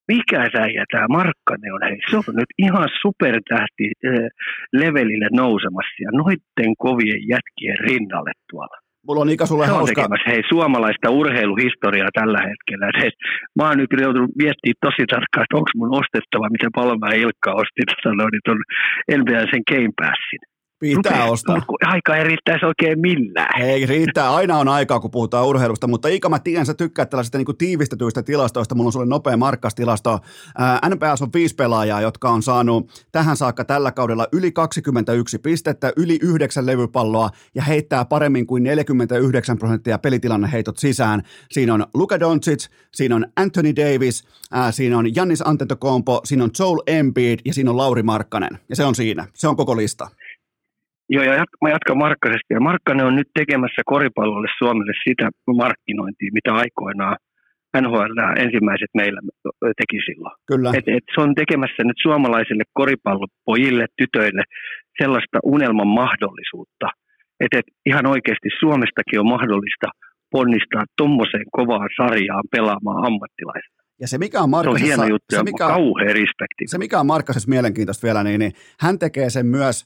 mikä säijä tämä Markkanen on, hei, se on nyt ihan supertähti äh, levelille nousemassa ja noitten kovien jätkien rinnalle tuolla. Mulla on Ika sulle se hauska. tekemässä, hei, suomalaista urheiluhistoriaa tällä hetkellä. Hei, mä oon nyt joutunut miettimään tosi tarkkaan, että onko mun ostettava, mitä Palma Ilkka osti sanoin, niin tuon NBA sen Game Passin. Pitää Rupea, ostaa. Aika ei riittäisi oikein millään. Ei riittää, aina on aikaa, kun puhutaan urheilusta, mutta Ika, mä tiedän, sä tykkäät tällaisista niin tiivistetyistä tilastoista. Mulla on sulle nopea markkastilasto. NPS on viisi pelaajaa, jotka on saanut tähän saakka tällä kaudella yli 21 pistettä, yli yhdeksän levypalloa ja heittää paremmin kuin 49 prosenttia heitot sisään. Siinä on Luka Doncic, siinä on Anthony Davis, ää, siinä on Jannis Antetokounmpo, siinä on Joel Embiid ja siinä on Lauri Markkanen. Ja se on siinä. Se on koko lista. Joo, ja jat- mä jatkan Markkasesta. Ja Markkanen on nyt tekemässä koripallolle Suomelle sitä markkinointia, mitä aikoinaan NHL ensimmäiset meillä teki silloin. Kyllä. Et, et se on tekemässä nyt suomalaisille koripallopojille, tytöille sellaista unelman mahdollisuutta, että et ihan oikeasti Suomestakin on mahdollista ponnistaa tuommoiseen kovaan sarjaan pelaamaan ammattilaisena. Ja se mikä on Markkasessa, se on hieno juttu se, mikä, kauhea respekti. Se mikä on Markkasessa mielenkiintoista vielä, niin, niin hän tekee sen myös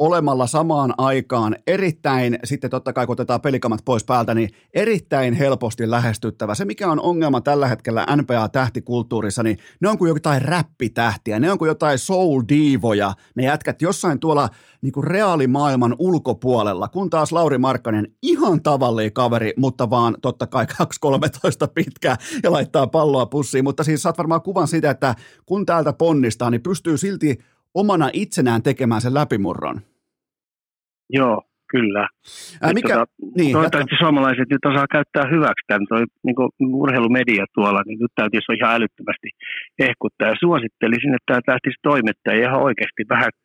olemalla samaan aikaan erittäin, sitten totta kai kun otetaan pelikamat pois päältä, niin erittäin helposti lähestyttävä. Se, mikä on ongelma tällä hetkellä NPA-tähtikulttuurissa, niin ne on kuin jotain räppitähtiä, ne on kuin jotain soul-diivoja, ne jätkät jossain tuolla niin kuin reaalimaailman ulkopuolella, kun taas Lauri Markkanen ihan tavallinen kaveri, mutta vaan totta kai 2-13 pitkää ja laittaa palloa pussiin, mutta siis saat varmaan kuvan siitä, että kun täältä ponnistaa, niin pystyy silti omana itsenään tekemään sen läpimurron. Joo, kyllä. Ää, mikä, tota, niin, toivottavasti suomalaiset nyt osaa käyttää hyväksi tämän toi, niin urheilumedia tuolla, niin nyt täytyisi ihan älyttömästi ehkuttaa. Ja suosittelisin, että tämä tähtisi toimittaja ihan oikeasti vähän –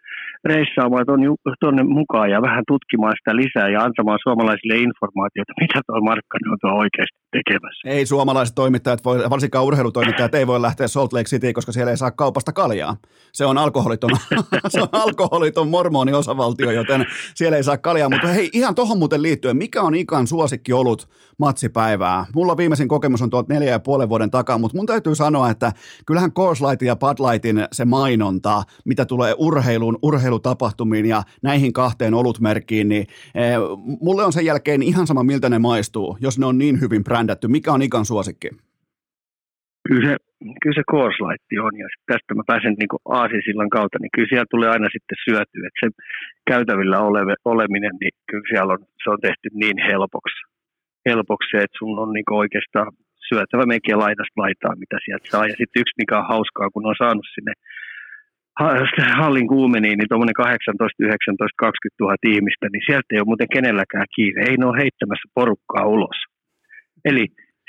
reissaamaan tuonne mukaan ja vähän tutkimaan sitä lisää ja antamaan suomalaisille informaatiota, mitä tuo Markkanen on tuo oikeasti tekemässä. Ei suomalaiset toimittajat, voi, varsinkaan urheilutoimittajat, ei voi lähteä Salt Lake City, koska siellä ei saa kaupasta kaljaa. Se on alkoholiton, se on alkoholiton mormoniosavaltio, joten siellä ei saa kaljaa. Mutta hei, ihan tuohon muuten liittyen, mikä on Ikan suosikki ollut matsipäivää? Mulla viimeisin kokemus on tuolta neljä ja puolen vuoden takaa, mutta mun täytyy sanoa, että kyllähän Coors Lightin ja Bud Lightin se mainonta, mitä tulee urheiluun, urheilu urheilutapahtumiin ja näihin kahteen olutmerkkiin, niin eh, mulle on sen jälkeen ihan sama, miltä ne maistuu, jos ne on niin hyvin brändätty. Mikä on Ikan suosikki? Kyllä se, kyllä se Coors on, ja tästä mä pääsen niin aasisillan kautta, niin kyllä siellä tulee aina sitten syötyä, että se käytävillä oleve, oleminen, niin kyllä siellä on, se on tehty niin helpoksi, helpoksi että sun on niin oikeastaan syötävä mekin laidasta laitaa, mitä sieltä saa. Ja sitten yksi, mikä on hauskaa, kun on saanut sinne hallin kuumeniin, niin tuommoinen 18, 19, 20 000 ihmistä, niin sieltä ei ole muuten kenelläkään kiire. Ei ne ole heittämässä porukkaa ulos. Eli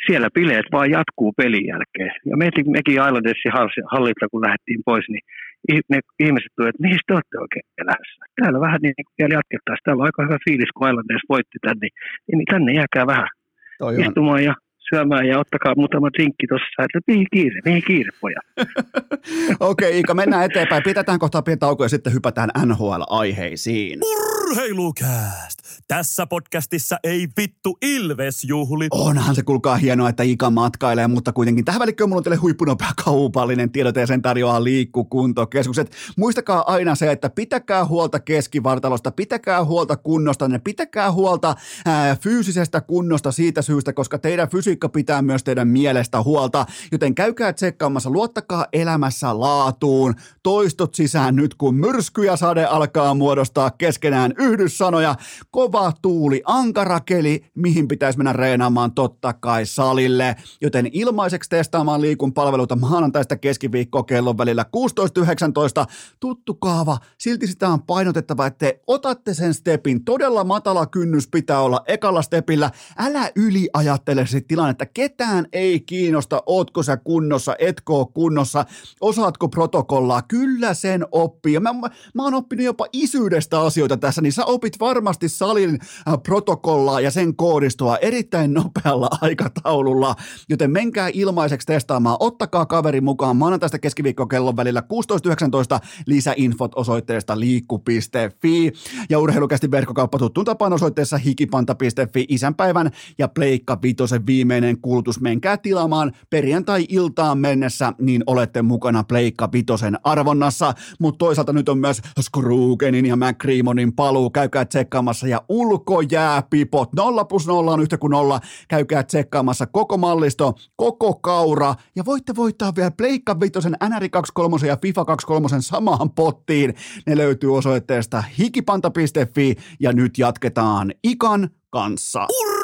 siellä bileet vaan jatkuu pelin jälkeen. Ja mekin, mekin Islandersin hallilta, kun lähdettiin pois, niin ne ihmiset tulivat, että mihin te olette oikein elämässä? Täällä vähän niin vielä jatkettaisiin. Täällä on aika hyvä fiilis, kun Islanders voitti tänne. Niin tänne jääkää vähän Toi istumaan ja syömään ja ottakaa muutama drinkki tuossa, että mihin kiire, mihin kiire pojat. Okei okay, Iika, mennään eteenpäin. Pidetään kohtaa pieni tauko ja sitten hypätään NHL-aiheisiin. Urheilukääst! Tässä podcastissa ei vittu Ilves juhli. Onhan se kulkaa hienoa, että Ika matkailee, mutta kuitenkin tähän välikköön mulla on teille huippunopea kaupallinen tiedote ja sen tarjoaa liikkukuntokeskukset. Muistakaa aina se, että pitäkää huolta keskivartalosta, pitäkää huolta kunnosta, ne pitäkää huolta ää, fyysisestä kunnosta siitä syystä, koska teidän fysiikka pitää myös teidän mielestä huolta, joten käykää tsekkaamassa, luottakaa elämässä laatuun, toistot sisään nyt kun myrsky ja sade alkaa muodostaa keskenään yhdyssanoja, kova tuuli, ankara keli, mihin pitäisi mennä reenaamaan totta kai salille, joten ilmaiseksi testaamaan liikun palveluita maanantaista keskiviikkoa kellon välillä 16.19, tuttu kaava, silti sitä on painotettava, että te otatte sen stepin, todella matala kynnys pitää olla ekalla stepillä, älä yliajattele sit tilannetta, ketään ei kiinnosta, ootko sä kunnossa, etkö kunnossa, osaatko protokollaa, kyllä sen oppii, mä, mä, mä oon oppinut jopa isyydestä asioita tässä, niin sä opit varmasti salin äh, protokollaa ja sen koodistoa erittäin nopealla aikataululla, joten menkää ilmaiseksi testaamaan, ottakaa kaveri mukaan maanantaista keskiviikko kellon välillä 16.19 lisäinfot osoitteesta liikku.fi ja urheilukästi verkkokauppa tuttuun tapaan osoitteessa hikipanta.fi isänpäivän ja Pleikka Vitosen viimeinen kulutus. Menkää tilaamaan perjantai-iltaan mennessä, niin olette mukana Pleikka Vitosen arvonnassa, mutta toisaalta nyt on myös Skrugenin ja McCreamonin paluu. Käykää tsekkaamassa ja ulkojääpipot. 0 plus 0 on yhtä kuin nolla. Käykää tsekkaamassa koko mallisto, koko kaura ja voitte voittaa vielä Pleikka Vitosen NR 23 ja FIFA 23 samaan pottiin. Ne löytyy osoitteesta hikipanta.fi ja nyt jatketaan Ikan kanssa. Urra!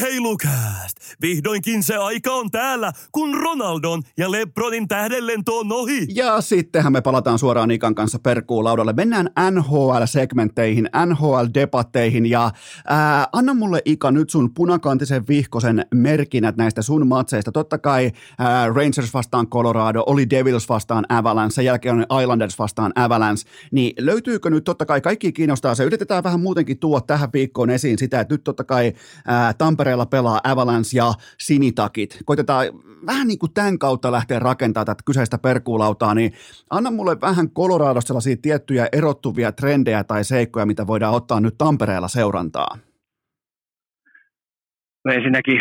Urheilukääst! Vihdoinkin se aika on täällä, kun Ronaldon ja Lebronin tähdellento on ohi. Ja sittenhän me palataan suoraan Ikan kanssa perkuulaudalle. Mennään NHL-segmentteihin, NHL-debatteihin ja ää, anna mulle Ika nyt sun punakantisen vihkosen merkinät näistä sun matseista. Totta kai ää, Rangers vastaan Colorado, oli Devils vastaan Avalanche, sen jälkeen on Islanders vastaan Avalanche. Niin löytyykö nyt totta kai, kaikki kiinnostaa se, yritetään vähän muutenkin tuoda tähän viikkoon esiin sitä, että nyt totta kai ää, Tampere Tampereella pelaa Avalanche ja Sinitakit. Koitetaan vähän niin kuin tämän kautta lähteä rakentamaan tätä kyseistä perkuulautaa, niin anna mulle vähän Coloradosta sellaisia tiettyjä erottuvia trendejä tai seikkoja, mitä voidaan ottaa nyt Tampereella seurantaa. No ensinnäkin,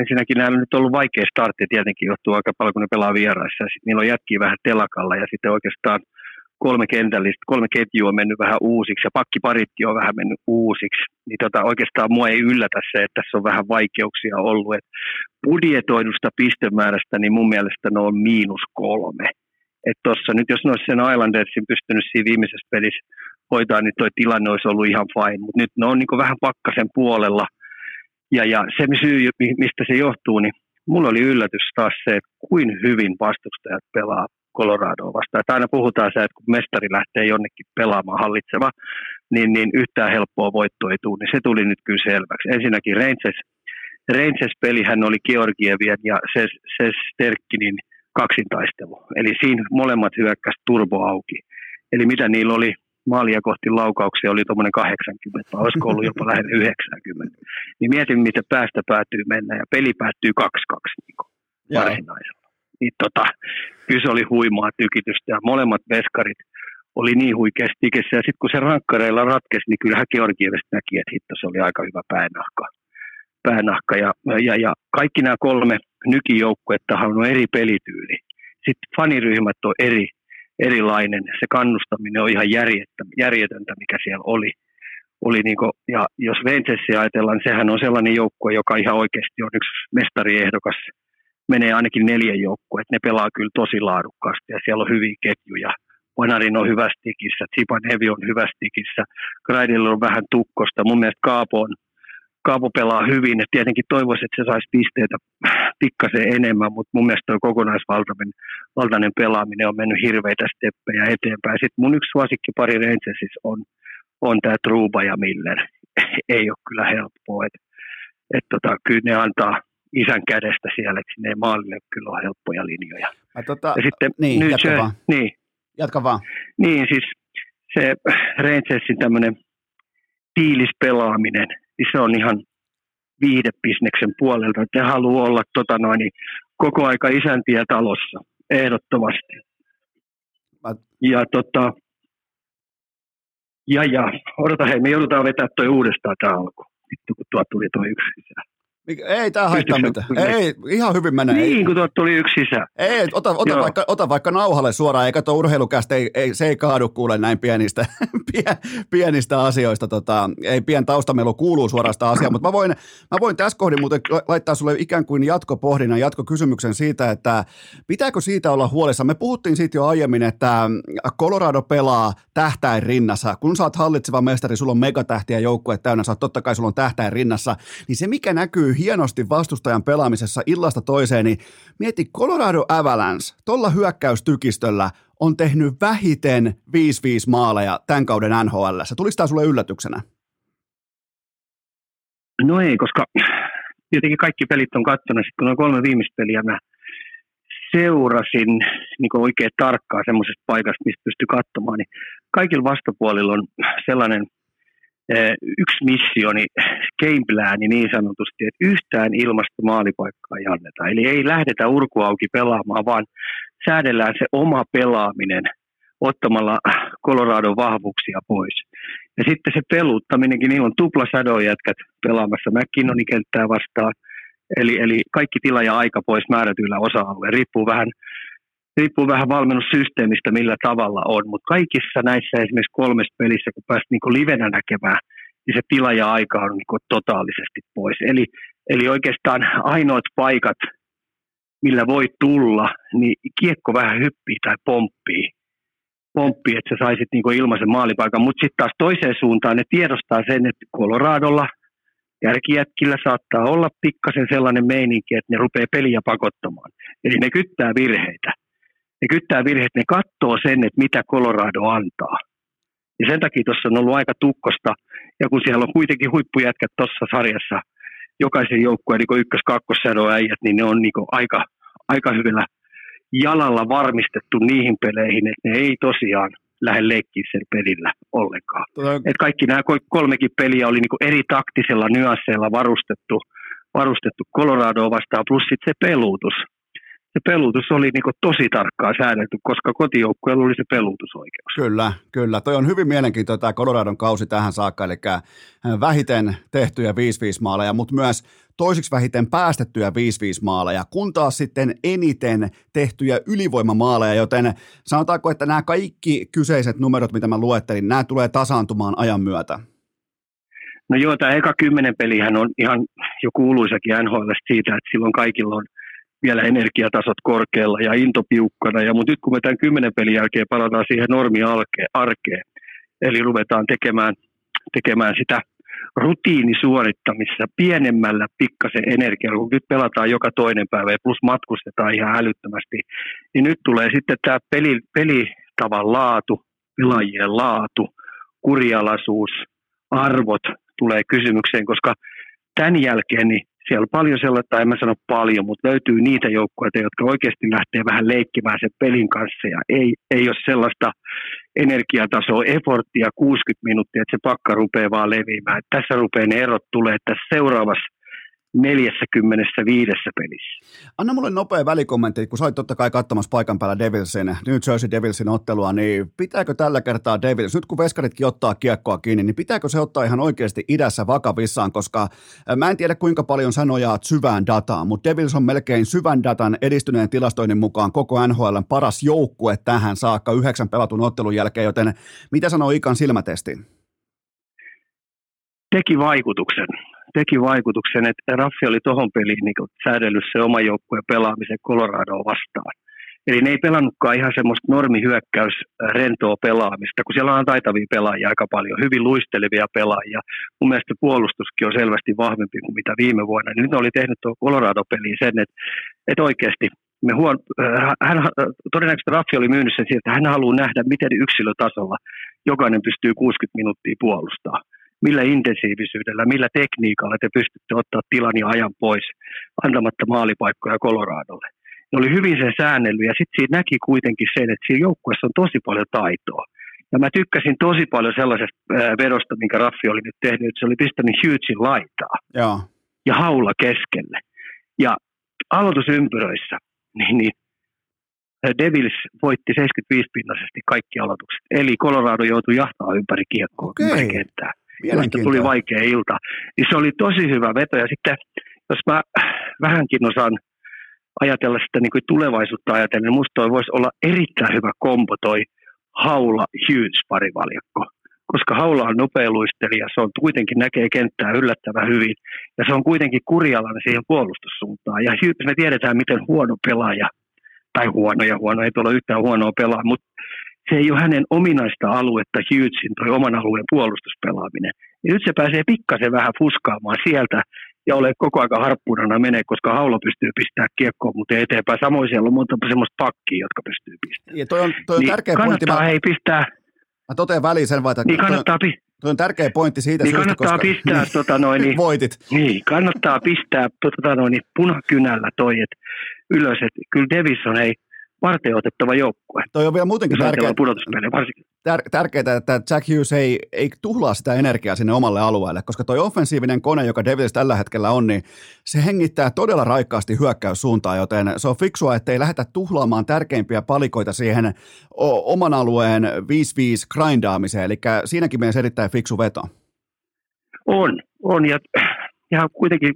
ensinnäkin näillä on nyt ollut vaikea startti, tietenkin johtuu aika paljon, kun ne pelaa vieraissa. Sitten niillä on jätkiä vähän telakalla ja sitten oikeastaan – kolme kentällistä, kolme ketjua on mennyt vähän uusiksi ja pakkiparitti on vähän mennyt uusiksi, niin tota, oikeastaan mua ei yllätä se, että tässä on vähän vaikeuksia ollut. Et budjetoidusta pistemäärästä, niin mun mielestä ne on miinus kolme. Et tossa, nyt jos ne olisi sen Islandersin pystynyt siinä viimeisessä pelissä hoitaa, niin toi tilanne olisi ollut ihan fine. Mutta nyt ne on niin vähän pakkasen puolella. Ja, ja se syy, mistä se johtuu, niin mulla oli yllätys taas se, että kuin hyvin vastustajat pelaa Coloradoa vastaan. Että aina puhutaan se, että kun mestari lähtee jonnekin pelaamaan hallitseva, niin, niin yhtään helppoa voittoa ei tule, niin se tuli nyt kyllä selväksi. Ensinnäkin Rangers, Rangers-pelihän oli Georgievien ja se, se Sterkkinin kaksintaistelu. Eli siinä molemmat hyökkäsi turbo auki. Eli mitä niillä oli maalia kohti laukauksia oli tuommoinen 80, vai olisiko ollut jopa lähellä 90. Niin mietin, miten päästä päätyy mennä, ja peli päättyy 2-2 niin varsinaisella niin tota, kyllä se oli huimaa tykitystä ja molemmat veskarit oli niin huikeasti tikessä. Ja sitten kun se rankkareilla ratkesi, niin kyllähän Georgievestä näki, että hitto, se oli aika hyvä päänahka. päänahka. Ja, ja, ja kaikki nämä kolme nykijoukkuetta on eri pelityyli. Sitten faniryhmät on eri, erilainen. Se kannustaminen on ihan järjetöntä, mikä siellä oli. oli niin kuin, ja jos Ventsessi ajatellaan, niin sehän on sellainen joukkue, joka ihan oikeasti on yksi mestariehdokas. Menee ainakin neljän joukkue, että ne pelaa kyllä tosi laadukkaasti ja siellä on hyviä ketjuja. Panarin on hyvässä tikissä, Hevi on hyvässä tikissä, Graidilla on vähän tukkosta. Mun mielestä Kaapo on Kaapo pelaa hyvin. Et tietenkin toivoisin, että se saisi pisteitä pikkasen enemmän, mutta mun mielestä tuo kokonaisvaltainen valtainen pelaaminen on mennyt hirveitä steppejä eteenpäin. Sitten mun yksi suosikkipari Rangersissa on, on tämä Truba ja Miller. Ei ole kyllä helppoa. Et, et tota, kyllä ne antaa isän kädestä siellä, että sinne maalille kyllä on helppoja linjoja. Ja, tota, ja sitten niin, nyt jatka se, vaan. Niin, jatka vaan. Niin, siis se Rangersin tämmöinen fiilispelaaminen, niin se on ihan viidebisneksen puolelta. Te haluaa olla tota noin, niin koko aika isäntiä talossa, ehdottomasti. Mä... Ja tota, ja, ja, odota hei, me joudutaan vetää toi uudestaan tämä alku. Vittu, kun tuo tuli toi yksi sisään. Ei tämä haittaa mitään. Ei, ihan hyvin menee. Niin, kun tuot tuli yksi sisään. Ei, ota, ota, vaikka, ota vaikka nauhalle suoraan, eikä tuo urheilukästä, ei, ei, se ei kaadu kuule näin pienistä, pien, pienistä asioista. Tota, ei pien taustamelu kuuluu suorasta asiaa, mutta mä voin, mä voin tässä kohdin muuten laittaa sulle ikään kuin jatkopohdinnan, jatkokysymyksen siitä, että pitääkö siitä olla huolissa. Me puhuttiin siitä jo aiemmin, että Colorado pelaa tähtäin rinnassa. Kun sä oot hallitseva mestari, sulla on megatähtiä joukkue täynnä, sä oot, totta kai sulla on tähtäin rinnassa, niin se mikä näkyy hienosti vastustajan pelaamisessa illasta toiseen, niin mieti Colorado Avalanche tuolla hyökkäystykistöllä on tehnyt vähiten 5-5 maaleja tämän kauden NHL. Tuliko tämä sulle yllätyksenä? No ei, koska tietenkin kaikki pelit on katsonut, sitten kun on kolme viimeistä peliä mä seurasin niin oikein tarkkaan semmoisesta paikasta, mistä pystyy katsomaan, niin kaikilla vastapuolilla on sellainen yksi missioni, gameplani niin sanotusti, että yhtään ilmasta maalipaikkaa ei anneta. Eli ei lähdetä urku auki pelaamaan, vaan säädellään se oma pelaaminen ottamalla Coloradon vahvuuksia pois. Ja sitten se peluuttaminenkin, niin on tupla jätkät pelaamassa McKinnonin kenttää vastaan. Eli, eli kaikki tila ja aika pois määrätyillä osa-alueilla. Riippuu vähän riippuu vähän valmennussysteemistä, millä tavalla on, mutta kaikissa näissä esimerkiksi kolmessa pelissä, kun pääsit niin livenä näkemään, niin se tila ja aika on niin totaalisesti pois. Eli, eli oikeastaan ainoat paikat, millä voi tulla, niin kiekko vähän hyppii tai pomppii, pomppii että sä saisit niin ilmaisen maalipaikan, mutta sitten taas toiseen suuntaan ne tiedostaa sen, että Coloradolla järkijätkillä saattaa olla pikkasen sellainen meininki, että ne rupeaa peliä pakottamaan. Eli ne kyttää virheitä ne kyttää virheet, ne katsoo sen, että mitä Colorado antaa. Ja sen takia tuossa on ollut aika tukkosta, ja kun siellä on kuitenkin huippujätkät tuossa sarjassa, jokaisen joukkueen niin ykkös kakkossädon äijät, niin ne on niin aika, aika hyvällä jalalla varmistettu niihin peleihin, että ne ei tosiaan lähde leikkiä sen pelillä ollenkaan. Tota... Et kaikki nämä kolmekin peliä oli niin eri taktisella nyansseilla varustettu, varustettu Coloradoa vastaan, plus sitten se peluutus se pelutus oli niin tosi tarkkaan säädelty, koska kotijoukkueella oli se pelutusoikeus. Kyllä, kyllä. Toi on hyvin mielenkiintoinen tämä Coloradon kausi tähän saakka, eli äh, vähiten tehtyjä 5-5 maaleja, mutta myös toisiksi vähiten päästettyjä 5-5 maaleja, kun taas sitten eniten tehtyjä ylivoimamaaleja, joten sanotaanko, että nämä kaikki kyseiset numerot, mitä mä luettelin, nämä tulee tasaantumaan ajan myötä. No joo, tämä eka kymmenen pelihän on ihan jo kuuluisakin NHL siitä, että silloin kaikilla on vielä energiatasot korkealla ja into piukkana. Ja, mutta nyt kun me tämän kymmenen pelin jälkeen palataan siihen normiarkeen, eli ruvetaan tekemään, tekemään sitä rutiinisuorittamissa pienemmällä pikkasen energialla, kun nyt pelataan joka toinen päivä ja plus matkustetaan ihan älyttömästi, niin nyt tulee sitten tämä peli, pelitavan laatu, pelaajien laatu, kurialaisuus, arvot tulee kysymykseen, koska tämän jälkeen niin siellä on paljon sellaista, en mä sano paljon, mutta löytyy niitä joukkueita, jotka oikeasti lähtee vähän leikkimään sen pelin kanssa ja ei, ei ole sellaista energiatasoa, efforttia 60 minuuttia, että se pakka rupeaa vaan leviämään. Tässä rupeaa ne erot tulee, että seuraavassa 45 pelissä. Anna mulle nopea välikommentti, kun sä olit totta kai katsomassa paikan päällä Devilsin, New Jersey Devilsin ottelua, niin pitääkö tällä kertaa Devils, nyt kun veskaritkin ottaa kiekkoa kiinni, niin pitääkö se ottaa ihan oikeasti idässä vakavissaan, koska mä en tiedä kuinka paljon sä nojaat syvään dataan, mutta Devils on melkein syvän datan edistyneen tilastoinnin mukaan koko NHL paras joukkue tähän saakka yhdeksän pelatun ottelun jälkeen, joten mitä sanoo Ikan silmätesti? Teki vaikutuksen teki vaikutuksen, että Raffi oli tuohon peliin niin säädellyt se oma joukkueen pelaamisen Coloradoa vastaan. Eli ne ei pelannutkaan ihan semmoista normihyökkäys rentoa pelaamista, kun siellä on taitavia pelaajia aika paljon, hyvin luistelevia pelaajia. Mun mielestä puolustuskin on selvästi vahvempi kuin mitä viime vuonna. Nyt oli tehnyt tuo Colorado-peliin sen, että, että oikeasti me huon, hän, todennäköisesti Raffi oli myynyt sen siitä, että hän haluaa nähdä, miten yksilötasolla jokainen pystyy 60 minuuttia puolustamaan millä intensiivisyydellä, millä tekniikalla te pystytte ottaa tilan ja ajan pois antamatta maalipaikkoja Coloradolle. Ne oli hyvin sen säännellyt ja sitten siinä näki kuitenkin sen, että siinä joukkueessa on tosi paljon taitoa. Ja mä tykkäsin tosi paljon sellaisesta vedosta, minkä Raffi oli nyt tehnyt, että se oli pistänyt Hughesin laitaa Joo. ja haula keskelle. Ja aloitusympyröissä, niin, niin Devils voitti 75-pinnaisesti kaikki aloitukset. Eli Colorado joutui jahtaa ympäri kiekkoa, okay. ympäri kenttää josta tuli vaikea ilta. Niin se oli tosi hyvä veto. Ja sitten, jos mä vähänkin osaan ajatella sitä niin kuin tulevaisuutta ajatellen, niin musta toi voisi olla erittäin hyvä kompo toi Haula Hughes parivaljakko. Koska Haula on nopeiluistelija, se on kuitenkin näkee kenttää yllättävän hyvin. Ja se on kuitenkin kurialainen siihen puolustussuuntaan. Ja me tiedetään, miten huono pelaaja, tai huono ja huono, ei tuolla yhtään huonoa pelaa, mutta se ei ole hänen ominaista aluetta Hughesin tai oman alueen puolustuspelaaminen. Ja nyt se pääsee pikkasen vähän fuskaamaan sieltä ja ole koko aika harppurana menee, koska haulo pystyy pistämään kiekkoa, mutta eteenpäin. Samoin siellä on monta semmoista pakkia, jotka pystyy pistämään. Ja toi on, toi on niin tärkeä kannattaa pointti. Mä, hei pistää, mä totean väliin sen, että niin kannattaa, toi, toi on tärkeä pointti siitä niin syystä, kannattaa koska... pistää tota noin, niin, Voitit. niin, kannattaa pistää tota noin, niin punakynällä toi, että ylös, että kyllä Davis on ei varten otettava joukkue. Toi on vielä muutenkin tärkeää, tär, tärkeää, että Jack Hughes ei, ei tuhlaa sitä energiaa sinne omalle alueelle, koska toi offensiivinen kone, joka Devils tällä hetkellä on, niin se hengittää todella raikkaasti hyökkäyssuuntaan, joten se on fiksua, että ei lähdetä tuhlaamaan tärkeimpiä palikoita siihen o- oman alueen 5-5 grindaamiseen, eli siinäkin mielessä erittäin fiksu veto. On, on ja, ja kuitenkin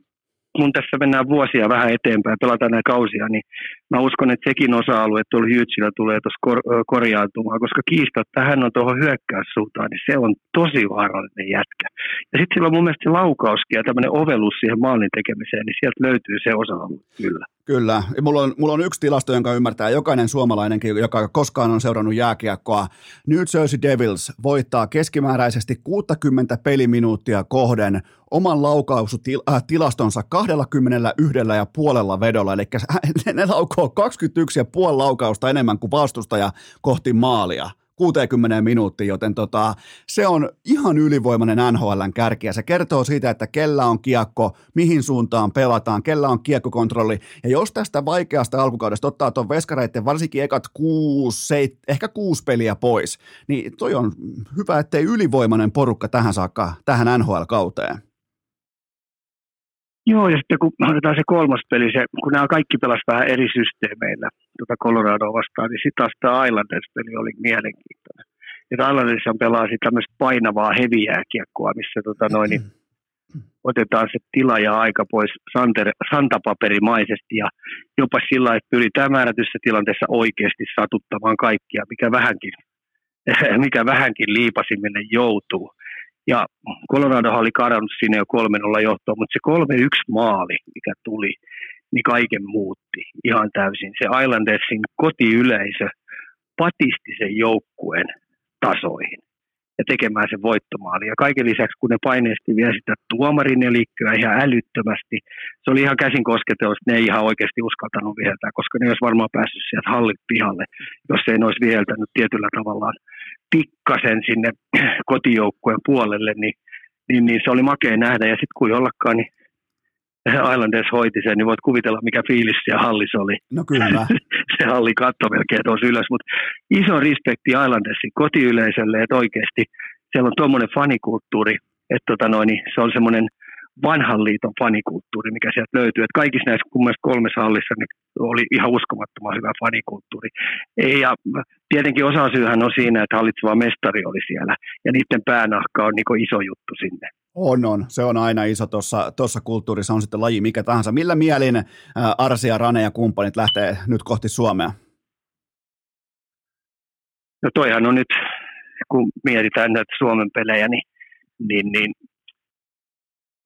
kun tässä mennään vuosia vähän eteenpäin, pelataan näitä kausia, niin mä uskon, että sekin osa-alue tuolla Hyytsillä tulee tuossa kor- korjaantumaan, koska kiista, että hän on tuohon hyökkäyssuuntaan, niin se on tosi vaarallinen jätkä. Ja sitten sillä on mun mielestä laukauskin ja tämmöinen ovellus siihen maalin tekemiseen, niin sieltä löytyy se osa-alue kyllä. Kyllä. Mulla on, mulla on yksi tilasto, jonka ymmärtää jokainen suomalainenkin, joka koskaan on seurannut jääkiekkoa. New Jersey Devils voittaa keskimääräisesti 60 peliminuuttia kohden oman laukausutilastonsa 21 ja puolella vedolla. Eli ne laukoo 21 ja puoli laukausta enemmän kuin vastustaja kohti maalia. 60 minuuttiin, joten tota, se on ihan ylivoimainen NHLn kärki ja se kertoo siitä, että kellä on kiekko, mihin suuntaan pelataan, kellä on kiekkokontrolli ja jos tästä vaikeasta alkukaudesta ottaa tuon veskareiden varsinkin ekat kuusi, seit, ehkä kuusi peliä pois, niin toi on hyvä, ettei ylivoimainen porukka tähän saakka, tähän NHL-kauteen. Joo, ja sitten kun otetaan se kolmas peli, se, kun nämä kaikki pelasivat vähän eri systeemeillä tuota Coloradoa vastaan, niin sitten taas tämä Islanders-peli oli mielenkiintoinen. Että pelaa sitten tämmöistä painavaa heviää kiekkoa, missä tota noin, niin otetaan se tila ja aika pois santer, santapaperimaisesti ja jopa sillä että pyritään määrätyssä tilanteessa oikeasti satuttamaan kaikkia, mikä vähänkin, mikä vähänkin liipasimmille joutuu. Ja Colorado oli kadannut sinne jo 3-0 johtoon, mutta se 3-1 maali, mikä tuli, niin kaiken muutti ihan täysin. Se Islandersin kotiyleisö patisti sen joukkueen tasoihin ja tekemään sen voittomaali. Ja kaiken lisäksi, kun ne paineesti vielä sitä tuomarin elikköä ihan älyttömästi, se oli ihan käsin kosketelus, ne ei ihan oikeasti uskaltanut viheltää, koska ne olisi varmaan päässyt sieltä hallit pihalle, jos ei ne olisi viheltänyt tietyllä tavallaan pikkasen sinne kotijoukkueen puolelle, niin, niin, niin, se oli makea nähdä. Ja sitten kun jollakaan, niin Islanders hoiti sen, niin voit kuvitella, mikä fiilis siellä hallissa oli. No kyllä. se halli katto melkein tuossa ylös, mutta iso respekti Islandersin kotiyleisölle, että oikeasti siellä on tuommoinen fanikulttuuri, että tota noin, niin se on semmoinen vanhan liiton fanikulttuuri, mikä sieltä löytyy. Että kaikissa näissä kun kolmessa hallissa niin oli ihan uskomattoman hyvä fanikulttuuri. Ja tietenkin osasyyhän on siinä, että hallitseva mestari oli siellä ja niiden päänahka on niin iso juttu sinne. On, on. Se on aina iso tuossa kulttuurissa, on sitten laji mikä tahansa. Millä mielin Arsia, Rane ja kumppanit lähtee nyt kohti Suomea? No toihan on nyt, kun mietitään näitä Suomen pelejä, niin, niin, niin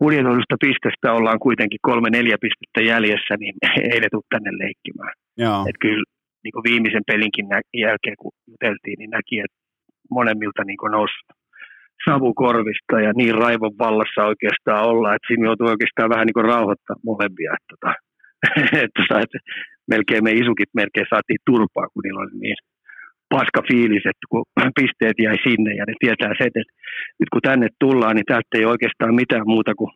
budjetoidusta pistestä ollaan kuitenkin kolme-neljä pistettä jäljessä, niin ei ne tule tänne leikkimään. Joo. Et kyllä niin kuin viimeisen pelinkin jälkeen, kun juteltiin, niin näki, että monemmilta niin nousi savukorvista ja niin raivon vallassa oikeastaan olla, että siinä joutuu oikeastaan vähän niin kuin rauhoittaa molempia. Että, tota, että, että melkein me isukit melkein saatiin turpaa, kun niillä oli niin paska fiilis, että kun pisteet jäi sinne ja ne tietää se, että nyt kun tänne tullaan, niin täältä ei oikeastaan mitään muuta kuin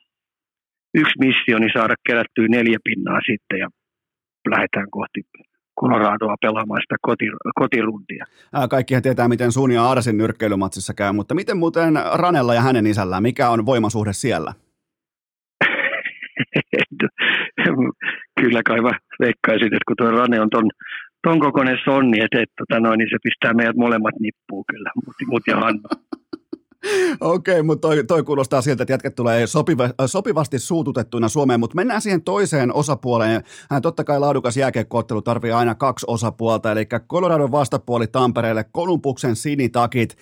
yksi missio, niin saada kerättyä neljä pinnaa sitten ja lähdetään kohti Coloradoa pelaamaan sitä koti. Kaikkihan tietää, miten sun ja Arsin nyrkkeilymatsissa käy, mutta miten muuten Ranella ja hänen isällään, mikä on voimasuhde siellä? Kyllä kai mä veikkaisin, että kun tuo Rane on ton, ton kokoinen sonni, että, että tota noin, niin se pistää meidät molemmat nippuun kyllä, mut, mut ja Hanna. Okei, okay, mutta toi, toi kuulostaa siltä, että jätket tulee sopiva, sopivasti suututettuina Suomeen, mutta mennään siihen toiseen osapuoleen. Hän totta kai laadukas jääkiekkoottelu tarvii aina kaksi osapuolta, eli Coloradon vastapuoli Tampereelle, Kolumbuksen sinitakit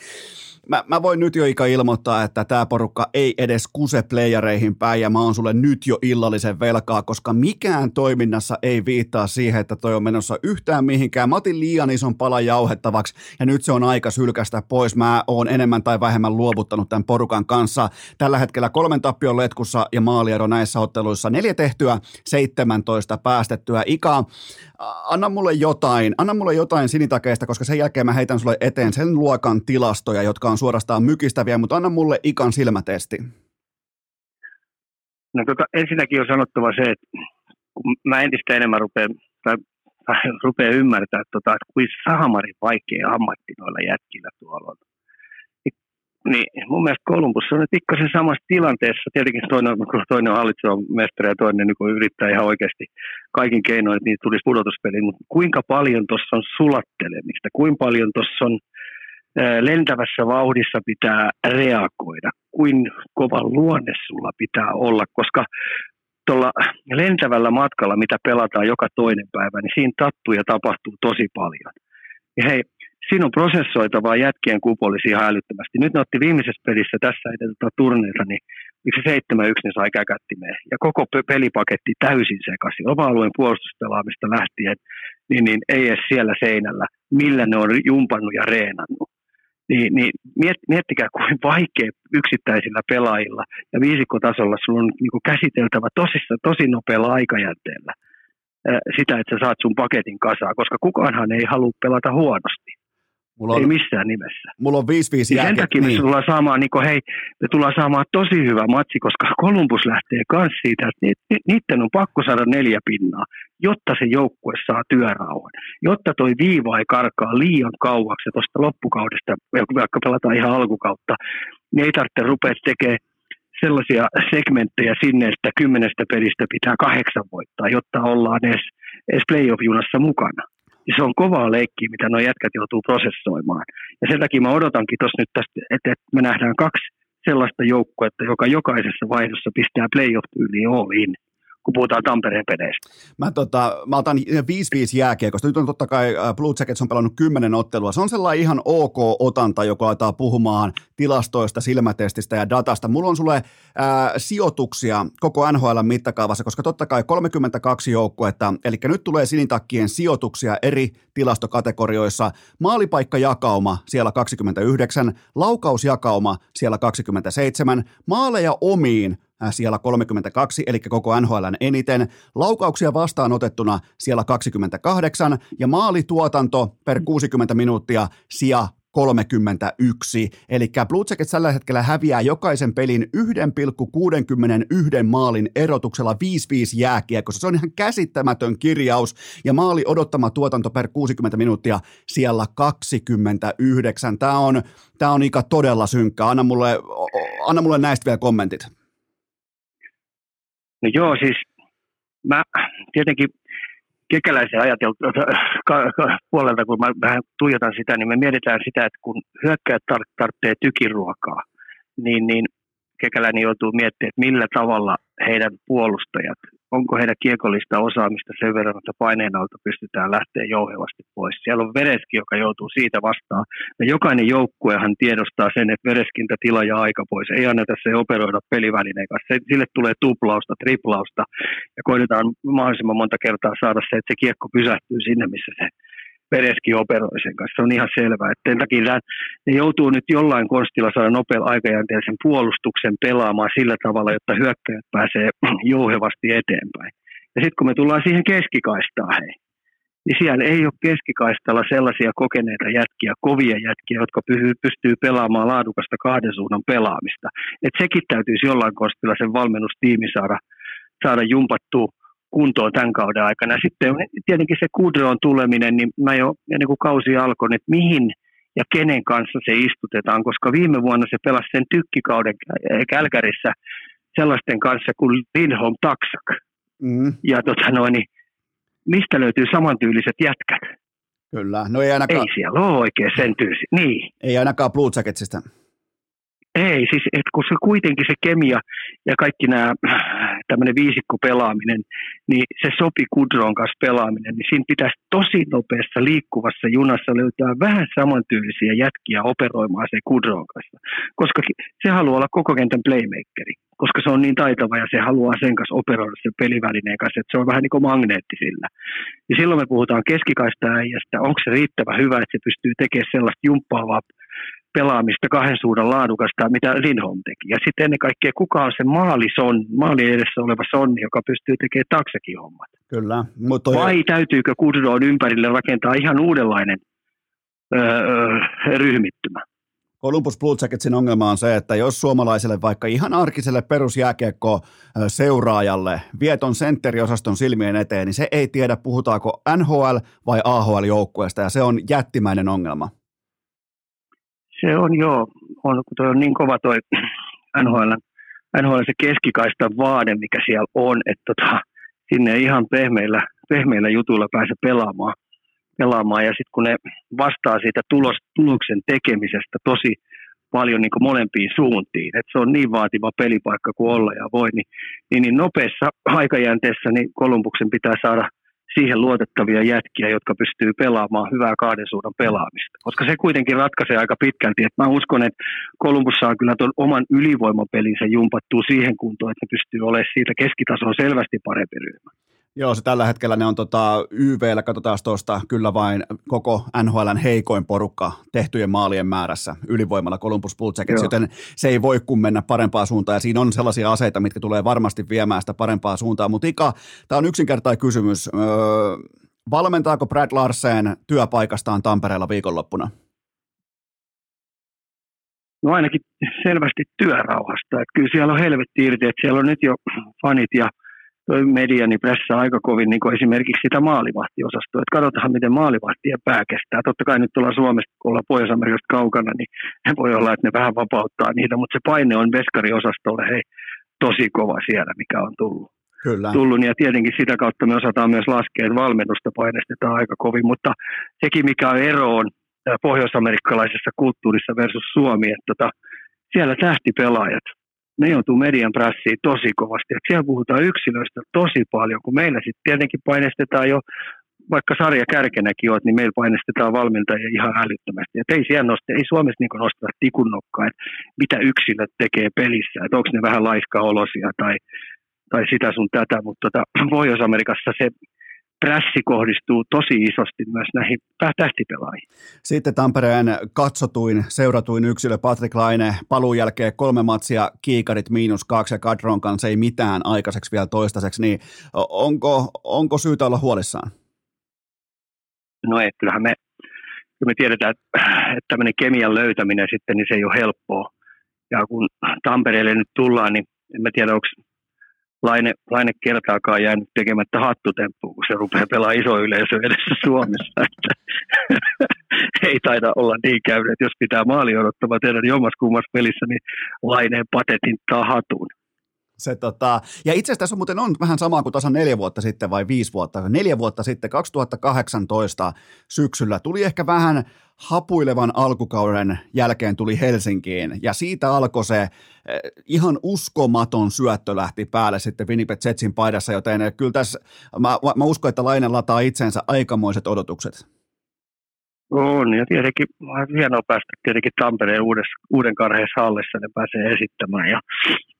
mä, mä voin nyt jo Ika ilmoittaa, että tämä porukka ei edes kuse playereihin päin ja mä oon sulle nyt jo illallisen velkaa, koska mikään toiminnassa ei viittaa siihen, että toi on menossa yhtään mihinkään. Mä otin liian ison palan jauhettavaksi ja nyt se on aika sylkästä pois. Mä oon enemmän tai vähemmän luovuttanut tämän porukan kanssa. Tällä hetkellä kolmen tappion letkussa ja maaliero näissä otteluissa. Neljä tehtyä, 17 päästettyä. Ika, anna mulle jotain, anna mulle jotain sinitakeista, koska sen jälkeen mä heitän sulle eteen sen luokan tilastoja, jotka on suorastaan mykistäviä, mutta anna mulle ikan silmätesti. No tota, ensinnäkin on sanottava se, että kun mä entistä enemmän rupean, tai, tai rupean ymmärtää, tota, että kuin saamarin vaikea ammatti noilla jätkillä tuolla niin mun mielestä Kolumbus on nyt pikkasen samassa tilanteessa. Tietenkin toinen, toinen on hallitseva mestari ja toinen niin yrittää ihan oikeasti kaikin keinoin, että niitä tulisi pudotuspeliin. Mutta kuinka paljon tuossa on sulattelemista, kuinka paljon tuossa on lentävässä vauhdissa pitää reagoida, kuin kova luonne sulla pitää olla, koska tuolla lentävällä matkalla, mitä pelataan joka toinen päivä, niin siinä tattuu ja tapahtuu tosi paljon. Ja hei, siinä on prosessoitavaa jätkien kupolisi ihan älyttömästi. Nyt ne otti viimeisessä pelissä tässä edeltä turneita, niin yksi 7 yksi ne sai käkättimeen. Ja koko pelipaketti täysin sekaisin. Oma-alueen puolustuspelaamista lähtien, niin, niin ei edes siellä seinällä, millä ne on jumpannut ja reenannut. Niin, niin miet, miettikää, kuin vaikea yksittäisillä pelaajilla ja viisikkotasolla sulla on niin käsiteltävä tosissa, tosi nopealla aikajänteellä sitä, että sä saat sun paketin kasaan, koska kukaanhan ei halua pelata huonosti. Mulla on, ei missään nimessä. Mulla on 5-5 niin Sen takia niin. me tullaan saamaan, niin hei, me tullaan saamaan tosi hyvä matsi, koska Kolumbus lähtee myös siitä, että niiden on pakko saada neljä pinnaa, jotta se joukkue saa työrauhan. Jotta toi viiva ei karkaa liian kauaksi tuosta loppukaudesta, vaikka pelataan ihan alkukautta, niin ei tarvitse rupea tekemään sellaisia segmenttejä sinne, että kymmenestä pelistä pitää kahdeksan voittaa, jotta ollaan edes, edes playoff-junassa mukana. Se on kovaa leikkiä, mitä nuo jätkät joutuu prosessoimaan. Ja sen takia mä odotankin tuossa nyt tästä, että, me nähdään kaksi sellaista joukkuetta, joka jokaisessa vaihdossa pistää playoff-tyyliin all in kun puhutaan Tampereen peleistä. Mä, tota, mä otan 5-5 jääkiekosta. Nyt on totta kai äh, Blue Jackets on pelannut kymmenen ottelua. Se on sellainen ihan ok otanta, joka aletaan puhumaan tilastoista, silmätestistä ja datasta. Mulla on sulle ää, äh, sijoituksia koko NHL mittakaavassa, koska totta kai 32 joukkuetta, eli nyt tulee sinitakkien sijoituksia eri tilastokategorioissa. Maalipaikkajakauma siellä 29, laukausjakauma siellä 27, maaleja omiin siellä 32, eli koko NHLn eniten, laukauksia vastaanotettuna siellä 28 ja maalituotanto per 60 minuuttia sija 31. Eli Blue Jackets tällä hetkellä häviää jokaisen pelin 1,61 maalin erotuksella 5-5 jääkiekossa. Se on ihan käsittämätön kirjaus ja maali odottama tuotanto per 60 minuuttia siellä 29. Tämä on, tämä on Ika todella synkkä. Anna mulle, anna mulle näistä vielä kommentit. No joo, siis mä tietenkin kekäläisen ajateltu puolelta, kun mä vähän tuijotan sitä, niin me mietitään sitä, että kun hyökkäät tar- tarvitsee tykiruokaa, niin, niin kekäläinen joutuu miettimään, että millä tavalla heidän puolustajat, onko heidän kiekollista osaamista sen verran, että paineen alta pystytään lähteä jouhevasti pois. Siellä on Vereski, joka joutuu siitä vastaan. Ja jokainen joukkuehan tiedostaa sen, että Vereskintä tila ja aika pois. Ei anneta se operoida pelivälineen kanssa. Sille tulee tuplausta, triplausta ja koitetaan mahdollisimman monta kertaa saada se, että se kiekko pysähtyy sinne, missä se Pereski operoi sen kanssa. Se on ihan selvää. Että sen takia ne joutuu nyt jollain konstilla saada nopealla aikajänteisen puolustuksen pelaamaan sillä tavalla, jotta hyökkäjät pääsee jouhevasti eteenpäin. Ja sitten kun me tullaan siihen keskikaistaan, hei, niin siellä ei ole keskikaistalla sellaisia kokeneita jätkiä, kovia jätkiä, jotka pystyy pelaamaan laadukasta kahden suunnan pelaamista. Et sekin täytyisi jollain konstilla sen valmennustiimi saada, saada jumpattua kuntoon tämän kauden aikana. Sitten tietenkin se Kudron tuleminen, niin mä jo ennen kuin kausi alkoi, että mihin ja kenen kanssa se istutetaan, koska viime vuonna se pelasi sen tykkikauden Kälkärissä sellaisten kanssa kuin Lindholm Taksak. Mm. Ja tota noin, niin mistä löytyy samantyyliset jätkät? Kyllä, no ei ainakaan... Ei siellä ole oikein sen tyysi, niin. Ei ainakaan Blue Jacketsista. Ei, siis et kun se kuitenkin se kemia ja kaikki nämä tämmöinen viisikko pelaaminen, niin se sopi Kudron kanssa pelaaminen, niin siinä pitäisi tosi nopeassa liikkuvassa junassa löytää vähän samantyylisiä jätkiä operoimaan se Kudron kanssa, koska se haluaa olla koko kentän playmakeri, koska se on niin taitava ja se haluaa sen kanssa operoida sen pelivälineen kanssa, että se on vähän niin kuin magneetti sillä. Ja silloin me puhutaan keskikaista äijästä, onko se riittävä hyvä, että se pystyy tekemään sellaista jumppaavaa pelaamista kahden suunnan laadukasta, mitä Lindholm teki. Ja sitten ennen kaikkea, kuka on se maalison, maali edessä oleva sonni, joka pystyy tekemään taksakin hommat. Kyllä. Mutta Vai täytyykö Kudroon ympärille rakentaa ihan uudenlainen öö, ryhmittymä? Columbus Blue Jacketsin ongelma on se, että jos suomalaiselle vaikka ihan arkiselle perusjääkiekko seuraajalle vieton sentteriosaston silmien eteen, niin se ei tiedä puhutaanko NHL vai AHL joukkueesta ja se on jättimäinen ongelma. Se on joo, on, kun toi on niin kova toi NHL, NHL se keskikaista vaade, mikä siellä on, että tota, sinne ei ihan pehmeillä, pehmeillä jutuilla pääse pelaamaan. pelaamaan. Ja sitten kun ne vastaa siitä tulos, tuloksen tekemisestä tosi paljon niin molempiin suuntiin, että se on niin vaativa pelipaikka kuin olla ja voi, niin, niin, niin nopeassa aikajänteessä niin Kolumbuksen pitää saada – siihen luotettavia jätkiä, jotka pystyy pelaamaan hyvää kahden suunnan pelaamista. Koska se kuitenkin ratkaisee aika pitkälti. Et mä uskon, että Kolumbus saa kyllä tuon oman ylivoimapelinsä jumpattua siihen kuntoon, että ne pystyy olemaan siitä keskitasoa selvästi parempi ryhmä. Joo, se tällä hetkellä ne on tota, YVllä, katsotaan tuosta kyllä vain koko NHLn heikoin porukka tehtyjen maalien määrässä ylivoimalla Columbus Blue Jackets, joten se ei voi kun mennä parempaa suuntaan ja siinä on sellaisia aseita, mitkä tulee varmasti viemään sitä parempaa suuntaan, mutta Ika, tämä on yksinkertainen kysymys. Öö, valmentaako Brad Larsen työpaikastaan Tampereella viikonloppuna? No ainakin selvästi työrauhasta. Että kyllä siellä on helvetti irti, että siellä on nyt jo fanit ja toi media niin pressaa aika kovin niin esimerkiksi sitä maalivahtiosastoa. Että katsotaan, miten maalivahtien pää kestää. Totta kai nyt ollaan Suomesta, kun ollaan Pohjois-Amerikasta kaukana, niin voi olla, että ne vähän vapauttaa niitä, mutta se paine on veskariosastolle hei, tosi kova siellä, mikä on tullut. Kyllä. tullut, ja tietenkin sitä kautta me osataan myös laskea, että valmennusta painestetaan aika kovin, mutta sekin mikä on ero on pohjoisamerikkalaisessa kulttuurissa versus Suomi, että tota, siellä tähtipelaajat, ne joutuu median prässiin tosi kovasti. Et siellä puhutaan yksilöistä tosi paljon, kun meillä sitten tietenkin painestetaan jo, vaikka sarja kärkenäkin oot, niin meillä painestetaan valmentajia ihan älyttömästi. Et ei, siellä noste, ei Suomessa niin nosteta tikun nokkaa, että mitä yksilöt tekee pelissä, että onko ne vähän laiskaolosia tai, tai sitä sun tätä, mutta tota, Pohjois-Amerikassa se prässi kohdistuu tosi isosti myös näihin tähtipelaajiin. Sitten Tampereen katsotuin, seuratuin yksilö Patrick Laine, paluun jälkeen kolme matsia, kiikarit miinus kaksi ja Kadron kanssa ei mitään aikaiseksi vielä toistaiseksi, niin onko, onko syytä olla huolissaan? No ei, kyllähän me, me tiedetään, että tämmöinen kemian löytäminen sitten, niin se ei ole helppoa. Ja kun Tampereelle nyt tullaan, niin en mä tiedä, onko Laine, Laine kertaakaan jäänyt tekemättä hattutemppuun, kun se rupeaa pelaamaan iso yleisö edessä Suomessa. Että ei taida olla niin käynyt, että jos pitää maali odottava tehdä niin omassa kummassa pelissä, niin Laineen patetin hatun. Se, tota, ja itse asiassa tässä muuten on vähän samaa kuin tasan neljä vuotta sitten vai viisi vuotta. Neljä vuotta sitten, 2018 syksyllä, tuli ehkä vähän hapuilevan alkukauden jälkeen tuli Helsinkiin ja siitä alkoi se eh, ihan uskomaton syöttö lähti päälle sitten Winnipeg Jetsin paidassa, joten kyllä tässä, mä, mä uskon, että Laine lataa itsensä aikamoiset odotukset. On, ja tietenkin hienoa päästä tietenkin Tampereen uudessa, uuden karheessa hallissa, ne pääsee esittämään. Ja,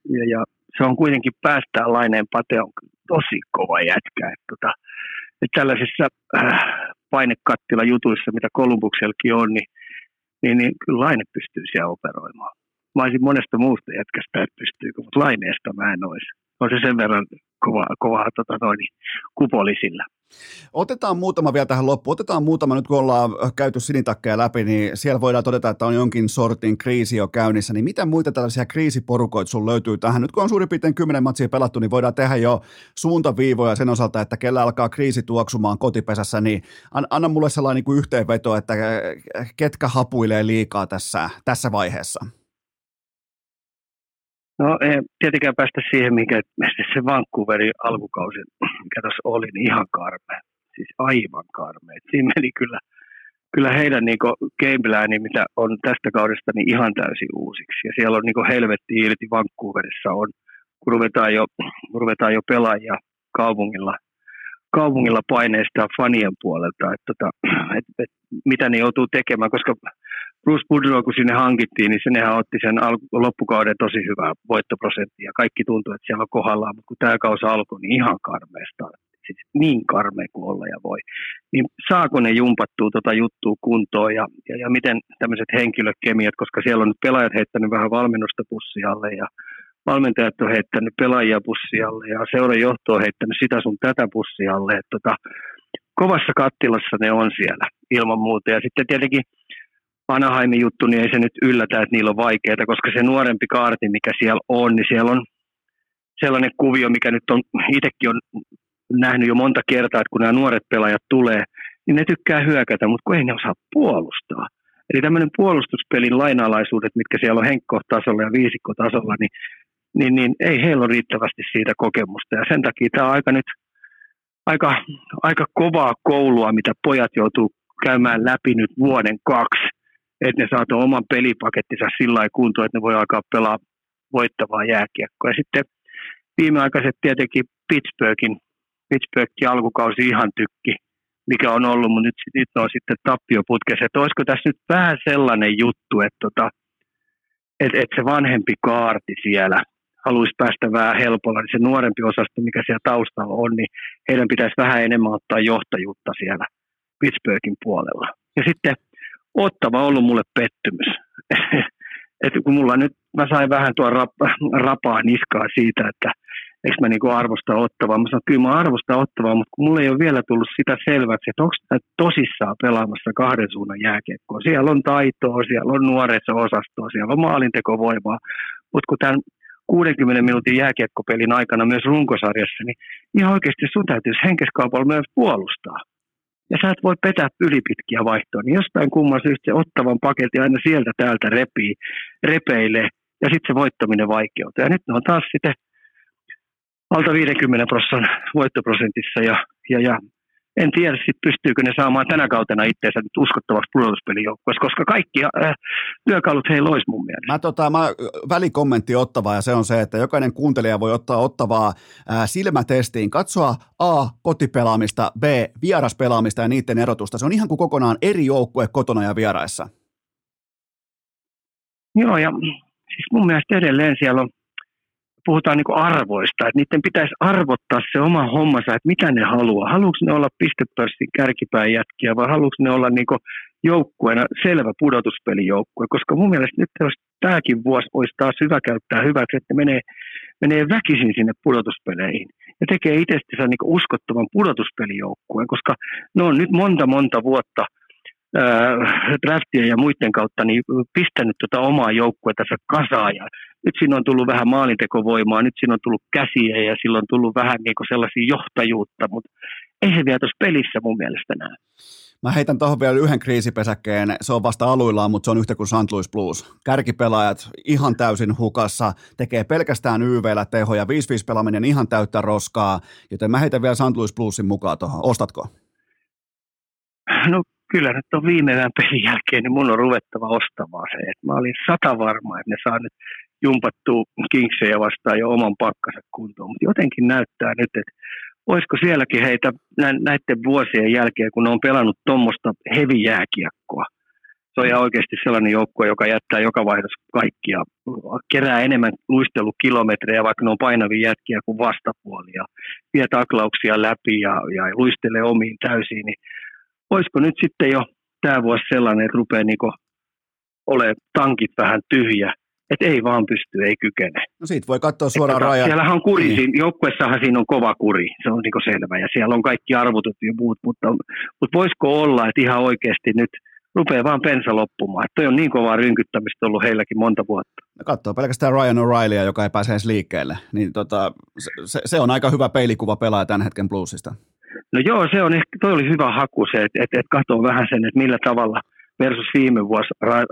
ja, ja se on kuitenkin päästään Laineen Pate on tosi kova jätkä. Että, tota, että tällaisissa äh, painekattila jutuissa, mitä Kolumbuksellakin on, niin, niin, niin kyllä Laine pystyy siellä operoimaan. Mä olisin monesta muusta jätkästä, että pystyykö, mutta Laineesta mä en olisi. On se sen verran kova, kova tota noin, kupolisilla. Otetaan muutama vielä tähän loppuun. Otetaan muutama, nyt kun ollaan käyty sinitakkeja läpi, niin siellä voidaan todeta, että on jonkin sortin kriisi jo käynnissä. Niin mitä muita tällaisia kriisiporukoita sun löytyy tähän? Nyt kun on suurin piirtein kymmenen matsia pelattu, niin voidaan tehdä jo suuntaviivoja sen osalta, että kellä alkaa kriisi tuoksumaan kotipesässä, niin anna mulle sellainen niin yhteenveto, että ketkä hapuilee liikaa tässä, tässä vaiheessa. No ei tietenkään päästä siihen, mikä se Vancouverin alkukausi, mikä tuossa oli, niin ihan karmea. Siis aivan karmea. Siinä meni kyllä, kyllä heidän niin gamepläni, mitä on tästä kaudesta, niin ihan täysin uusiksi. Ja siellä on niin helvetti irti Vancouverissa on, kun ruvetaan jo, ruvetaan jo pelaajia kaupungilla, kaupungilla paineista fanien puolelta, että, että, että, että mitä ne joutuu tekemään, koska Bruce Boudreau, kun sinne hankittiin, niin senehän otti sen loppukauden tosi hyvää voittoprosenttia. Kaikki tuntuu, että siellä on kohdallaan, mutta kun tämä kausi alkoi, niin ihan karmeesta. Siis niin karmea kuin olla ja voi. Niin saako ne jumpattua tota juttua kuntoon ja, ja, ja miten tämmöiset henkilökemiat, koska siellä on nyt pelaajat heittänyt vähän valmennusta pussialle ja valmentajat on heittänyt pelaajia pussialle ja seuran johto on heittänyt sitä sun tätä pussialle. Että tota, kovassa kattilassa ne on siellä ilman muuta. Ja sitten tietenkin Anaheimin juttu, niin ei se nyt yllätä, että niillä on vaikeaa, koska se nuorempi kaarti, mikä siellä on, niin siellä on sellainen kuvio, mikä nyt on, itsekin on nähnyt jo monta kertaa, että kun nämä nuoret pelaajat tulee, niin ne tykkää hyökätä, mutta kun ei ne osaa puolustaa. Eli tämmöinen puolustuspelin lainalaisuudet, mitkä siellä on henkkotasolla ja viisikkotasolla, niin, niin, niin ei heillä ole riittävästi siitä kokemusta. Ja sen takia tämä on aika nyt aika, aika kovaa koulua, mitä pojat joutuu käymään läpi nyt vuoden kaksi että ne saa oman pelipakettinsa sillä lailla kuntoon, että ne voi alkaa pelaa voittavaa jääkiekkoa. Ja sitten viimeaikaiset tietenkin Pittsburghin, Pittsburghin alkukausi ihan tykki, mikä on ollut, mutta nyt, nyt on sitten tappioputkessa. Että olisiko tässä nyt vähän sellainen juttu, että, tota, että, että se vanhempi kaarti siellä haluaisi päästä vähän helpolla, niin se nuorempi osasto, mikä siellä taustalla on, niin heidän pitäisi vähän enemmän ottaa johtajuutta siellä Pittsburghin puolella. Ja sitten Ottava on ollut mulle pettymys. että kun mulla nyt, mä sain vähän tuon rap, rapaa niskaa siitä, että eikö mä niinku arvosta ottavaa. Mä sanoin, kyllä mä arvostan ottavaa, mutta kun mulla ei ole vielä tullut sitä selväksi, että onko tämä tosissaan pelaamassa kahden suunnan jääkiekkoa. Siellä on taitoa, siellä on nuoriso-osastoa, siellä on maalintekovoimaa, mutta kun tämän 60 minuutin jääkiekkopelin aikana myös runkosarjassa, niin ihan oikeasti sun täytyisi henkeskaupalla myös puolustaa ja sä et voi petää ylipitkiä vaihtoja, niin jostain kumman syystä se ottavan paketti aina sieltä täältä repii, repeilee, ja sitten se voittaminen vaikeutuu. Ja nyt ne on taas sitten alta 50 prosentin voittoprosentissa, ja, ja, ja en tiedä sit pystyykö ne saamaan tänä kautena itseensä nyt uskottavaksi pudotuspelijoukkueessa, koska kaikki äh, työkalut heillä olisi mun mielestä. Mä, tota, mä välikommentti ottavaa ja se on se, että jokainen kuuntelija voi ottaa ottavaa äh, silmätestiin, katsoa A, kotipelaamista, B, vieraspelaamista ja niiden erotusta. Se on ihan kuin kokonaan eri joukkue kotona ja vieraissa. Joo, ja siis mun mielestä edelleen siellä on puhutaan niin arvoista, että niiden pitäisi arvottaa se oma hommansa, että mitä ne haluaa. Haluatko ne olla pistepörssin kärkipään jätkiä vai haluatko ne olla niin joukkueena selvä pudotuspelijoukkue, koska mun mielestä nyt jos tämäkin vuosi olisi taas hyvä käyttää hyväksi, että ne menee, menee väkisin sinne pudotuspeleihin ja tekee itsestänsä niin uskottavan pudotuspelijoukkueen, koska ne on nyt monta monta vuotta – draftien ja muiden kautta niin pistänyt tuota omaa joukkuetta kasaan ja nyt siinä on tullut vähän maalintekovoimaa, nyt siinä on tullut käsiä ja sillä on tullut vähän niin sellaisia johtajuutta, mutta ei se vielä tuossa pelissä mun mielestä näe. Mä heitän tuohon vielä yhden kriisipesäkkeen. Se on vasta aluillaan, mutta se on yhtä kuin St. Louis Blues. Kärkipelaajat ihan täysin hukassa, tekee pelkästään YVllä tehoja, 5-5 pelaaminen ihan täyttä roskaa, joten mä heitän vielä St. Louis Bluesin mukaan tuohon. Ostatko? No kyllä nyt on viimeinen pelin jälkeen, niin mun on ruvettava ostamaan se. Et mä olin sata varma, että ne saa nyt jumpattua Kingsejä vastaan jo oman pakkansa kuntoon. Mutta jotenkin näyttää nyt, että olisiko sielläkin heitä näiden vuosien jälkeen, kun ne on pelannut tuommoista hevijääkiekkoa. Se on ihan oikeasti sellainen joukkue, joka jättää joka vaihdos kaikkia, kerää enemmän luistelukilometrejä, vaikka ne on painavia jätkiä kuin vastapuolia, vie taklauksia läpi ja, ja luistelee omiin täysiin, niin olisiko nyt sitten jo tämä vuosi sellainen, että rupeaa niinku ole tankit vähän tyhjä, että ei vaan pysty, ei kykene. No siitä voi katsoa suoraan tota, rajan. Siellähän on kuri, niin. siinä, joukkuessahan siinä on kova kuri, se on niinku selvä, ja siellä on kaikki arvotut ja muut, mutta, mutta voisiko olla, että ihan oikeasti nyt rupeaa vaan pensa loppumaan. Että toi on niin kovaa rynkyttämistä ollut heilläkin monta vuotta. No katsoo pelkästään Ryan O'Reillya, joka ei pääse edes liikkeelle, niin tota, se, se, on aika hyvä peilikuva pelaaja tämän hetken bluesista. No joo, se on ehkä, toi oli hyvä haku se, että et, et katsoo vähän sen, että millä tavalla versus viime vuosi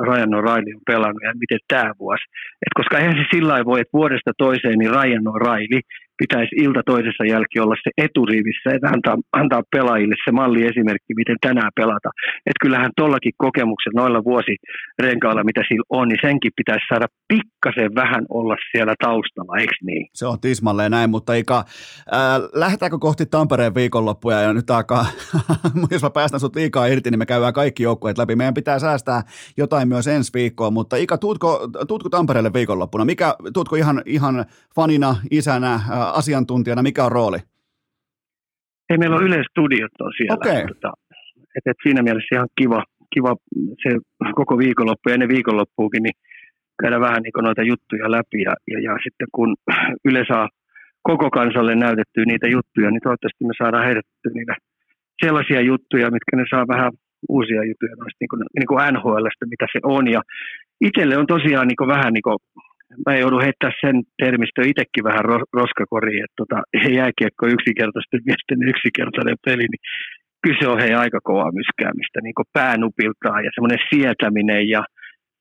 Ryan O'Reilly on pelannut ja miten tämä vuosi. Et koska eihän se sillä voi, että vuodesta toiseen niin Ryan O'Reilly pitäisi ilta toisessa jälkeen olla se eturivissä, että antaa, antaa pelaajille se malli esimerkki, miten tänään pelata. Että kyllähän tuollakin kokemukset noilla vuosirenkailla, mitä sillä on, niin senkin pitäisi saada pikkasen vähän olla siellä taustalla, eikö niin? Se on tismalleen näin, mutta Ika, äh, lähdetäänkö kohti Tampereen viikonloppuja ja nyt alkaa, jos mä päästän sut liikaa irti, niin me käydään kaikki joukkueet läpi. Meidän pitää säästää jotain myös ensi viikkoon, mutta Ika, tuutko, tuutko Tampereelle viikonloppuna? Mikä, tuutko ihan, ihan fanina, isänä, äh, asiantuntijana, mikä on rooli? Ei, meillä on yleistudiot on siellä. Okay. Tota, et, et siinä mielessä ihan kiva, kiva se koko viikonloppu ja ennen viikonloppuukin, niin käydä vähän niin noita juttuja läpi ja, ja, ja sitten kun Yle saa koko kansalle näytettyä niitä juttuja, niin toivottavasti me saadaan heitettyä niitä sellaisia juttuja, mitkä ne saa vähän uusia juttuja noista niin kuin, niin kuin NHLstä, mitä se on. Ja itselle on tosiaan niin kuin vähän niin kuin mä joudun heittää sen termistö itsekin vähän roskakoriin, että tota, jääkiekko yksinkertaisesti miesten yksinkertainen peli, niin kyse on hei aika kovaa myskäämistä niin päänupiltaan ja semmoinen sietäminen ja,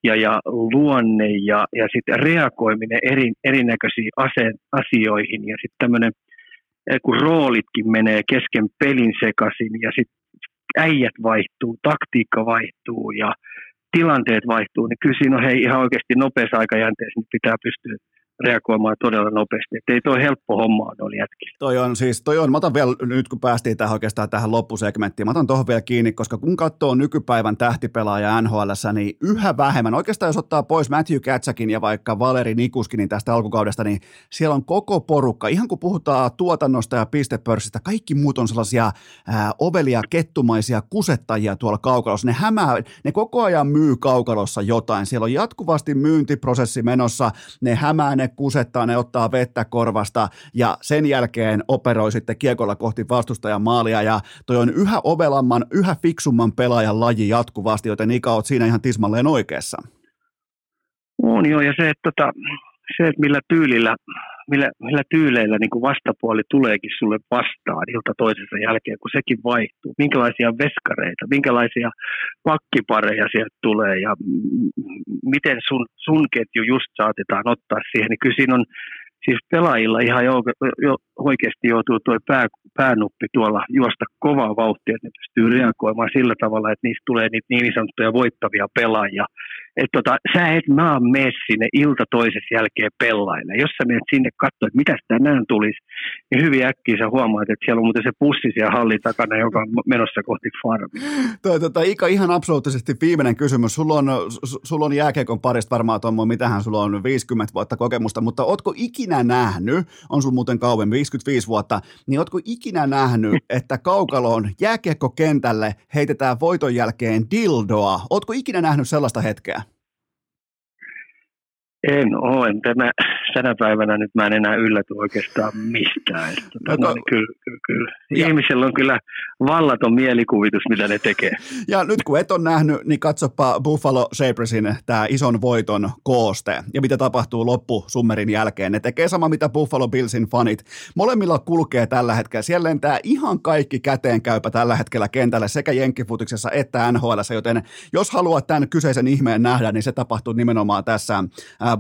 ja, ja luonne ja, ja sitten reagoiminen eri, erinäköisiin ase, asioihin ja sitten tämmöinen, eh, kun roolitkin menee kesken pelin sekaisin ja sitten äijät vaihtuu, taktiikka vaihtuu ja tilanteet vaihtuu, niin kyllä siinä on hei, ihan oikeasti nopeassa aikajänteessä niin pitää pystyä reagoimaan todella nopeasti. Että ei toi helppo homma oli jätki. Toi on siis, toi on, mä otan vielä nyt kun päästiin tähän oikeastaan tähän loppusegmenttiin, mä otan tuohon vielä kiinni, koska kun katsoo nykypäivän tähtipelaaja NHL, niin yhä vähemmän, oikeastaan jos ottaa pois Matthew Katsakin ja vaikka Valeri Nikuskinin tästä alkukaudesta, niin siellä on koko porukka, ihan kun puhutaan tuotannosta ja pistepörssistä, kaikki muut on sellaisia ää, ovelia, kettumaisia kusettajia tuolla kaukalossa. Ne hämää, ne koko ajan myy kaukalossa jotain. Siellä on jatkuvasti myyntiprosessi menossa, ne hämää, ne kusettaa, ne ottaa vettä korvasta ja sen jälkeen operoi sitten kiekolla kohti vastustajan maalia ja toi on yhä ovelamman, yhä fiksumman pelaajan laji jatkuvasti, joten Ika oot siinä ihan tismalleen oikeassa. On joo, ja se, että, tota, se, että millä tyylillä millä, millä tyyleillä niin kuin vastapuoli tuleekin sulle vastaan ilta toisensa jälkeen, kun sekin vaihtuu. Minkälaisia veskareita, minkälaisia pakkipareja sieltä tulee ja miten sun, sun ketju just saatetaan ottaa siihen. Niin kyllä siinä on siis pelaajilla ihan jo, jo, oikeasti joutuu tuo pää, päänuppi tuolla juosta kovaa vauhtia, että ne pystyy reagoimaan sillä tavalla, että niistä tulee niitä niin sanottuja voittavia pelaajia. Että tota, sä et maa mene sinne ilta toisessa jälkeen pelaille. Jos sä menet sinne katsoa, että mitä tänään tulisi, niin hyvin äkkiä sä huomaat, että siellä on muuten se pussi siellä hallin takana, joka on menossa kohti farmia. Toi, tota, Ika, ihan absoluuttisesti viimeinen kysymys. Sulla on, sulla on jääkiekon parista varmaan tuommoinen, mitähän sulla on 50 vuotta kokemusta, mutta ootko ikinä nähnyt, on sulla muuten kauemmin 55 vuotta, niin ootko ikinä nähnyt, että kaukaloon jääkiekkokentälle heitetään voiton jälkeen dildoa? Ootko ikinä nähnyt sellaista hetkeä? En ole. En tämä, tänä päivänä nyt mä en enää ylläty oikeastaan mistään. Että, no, no, niin, kyllä, kyllä, kyllä. Ihmisellä on kyllä vallaton mielikuvitus, mitä ne tekee. Ja nyt kun et ole nähnyt, niin katsopa Buffalo Sabresin tämä ison voiton kooste ja mitä tapahtuu loppusummerin jälkeen. Ne tekee sama, mitä Buffalo Billsin fanit. Molemmilla kulkee tällä hetkellä. Siellä lentää ihan kaikki käteenkäypä tällä hetkellä kentällä sekä Jenkkifutiksessa että NHL, joten jos haluat tämän kyseisen ihmeen nähdä, niin se tapahtuu nimenomaan tässä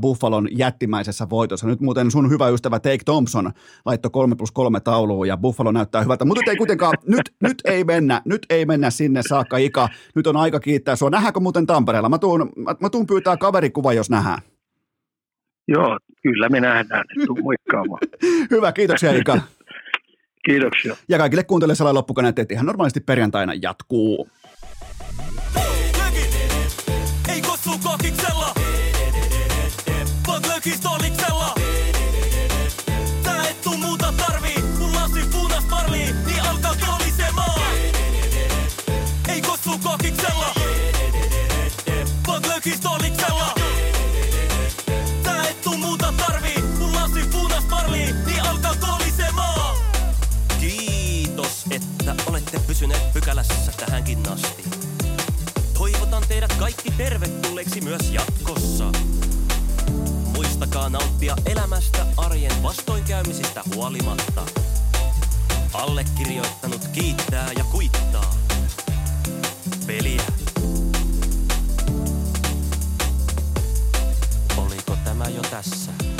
Buffalon jättimäisessä voitossa. Nyt muuten sun hyvä ystävä Take Thompson laittoi 3 plus 3 tauluun ja Buffalo näyttää hyvältä, mutta ei kuitenkaan, nyt, nyt ei mennä, nyt ei mennä sinne saakka Ika. Nyt on aika kiittää sua. Nähdäänkö muuten Tampereella? Mä tuun, mä, mä tuun pyytää kaverikuva, jos nähdään. Joo, kyllä me nähdään. Tuu moikkaamaan. Hyvä, kiitoksia Ika. Kiitoksia. Ja kaikille kuuntelijoille sellainen loppukaneet, että ihan normaalisti perjantaina jatkuu. Ei kossu kokiksella, vaan lökistoliksella. Lökistoliksella. Tää et tuu muuta tarvii, kun lasi punas parlii, niin alkaa kolisemaan. Kiitos, että olette pysyneet pykälässä tähänkin asti. Toivotan teidät kaikki tervetulleeksi myös jatkossa. Muistakaa nauttia elämästä arjen vastoinkäymisistä huolimatta. Allekirjoittanut kiittää ja kuittaa. Peliä. Oliko tämä jo tässä?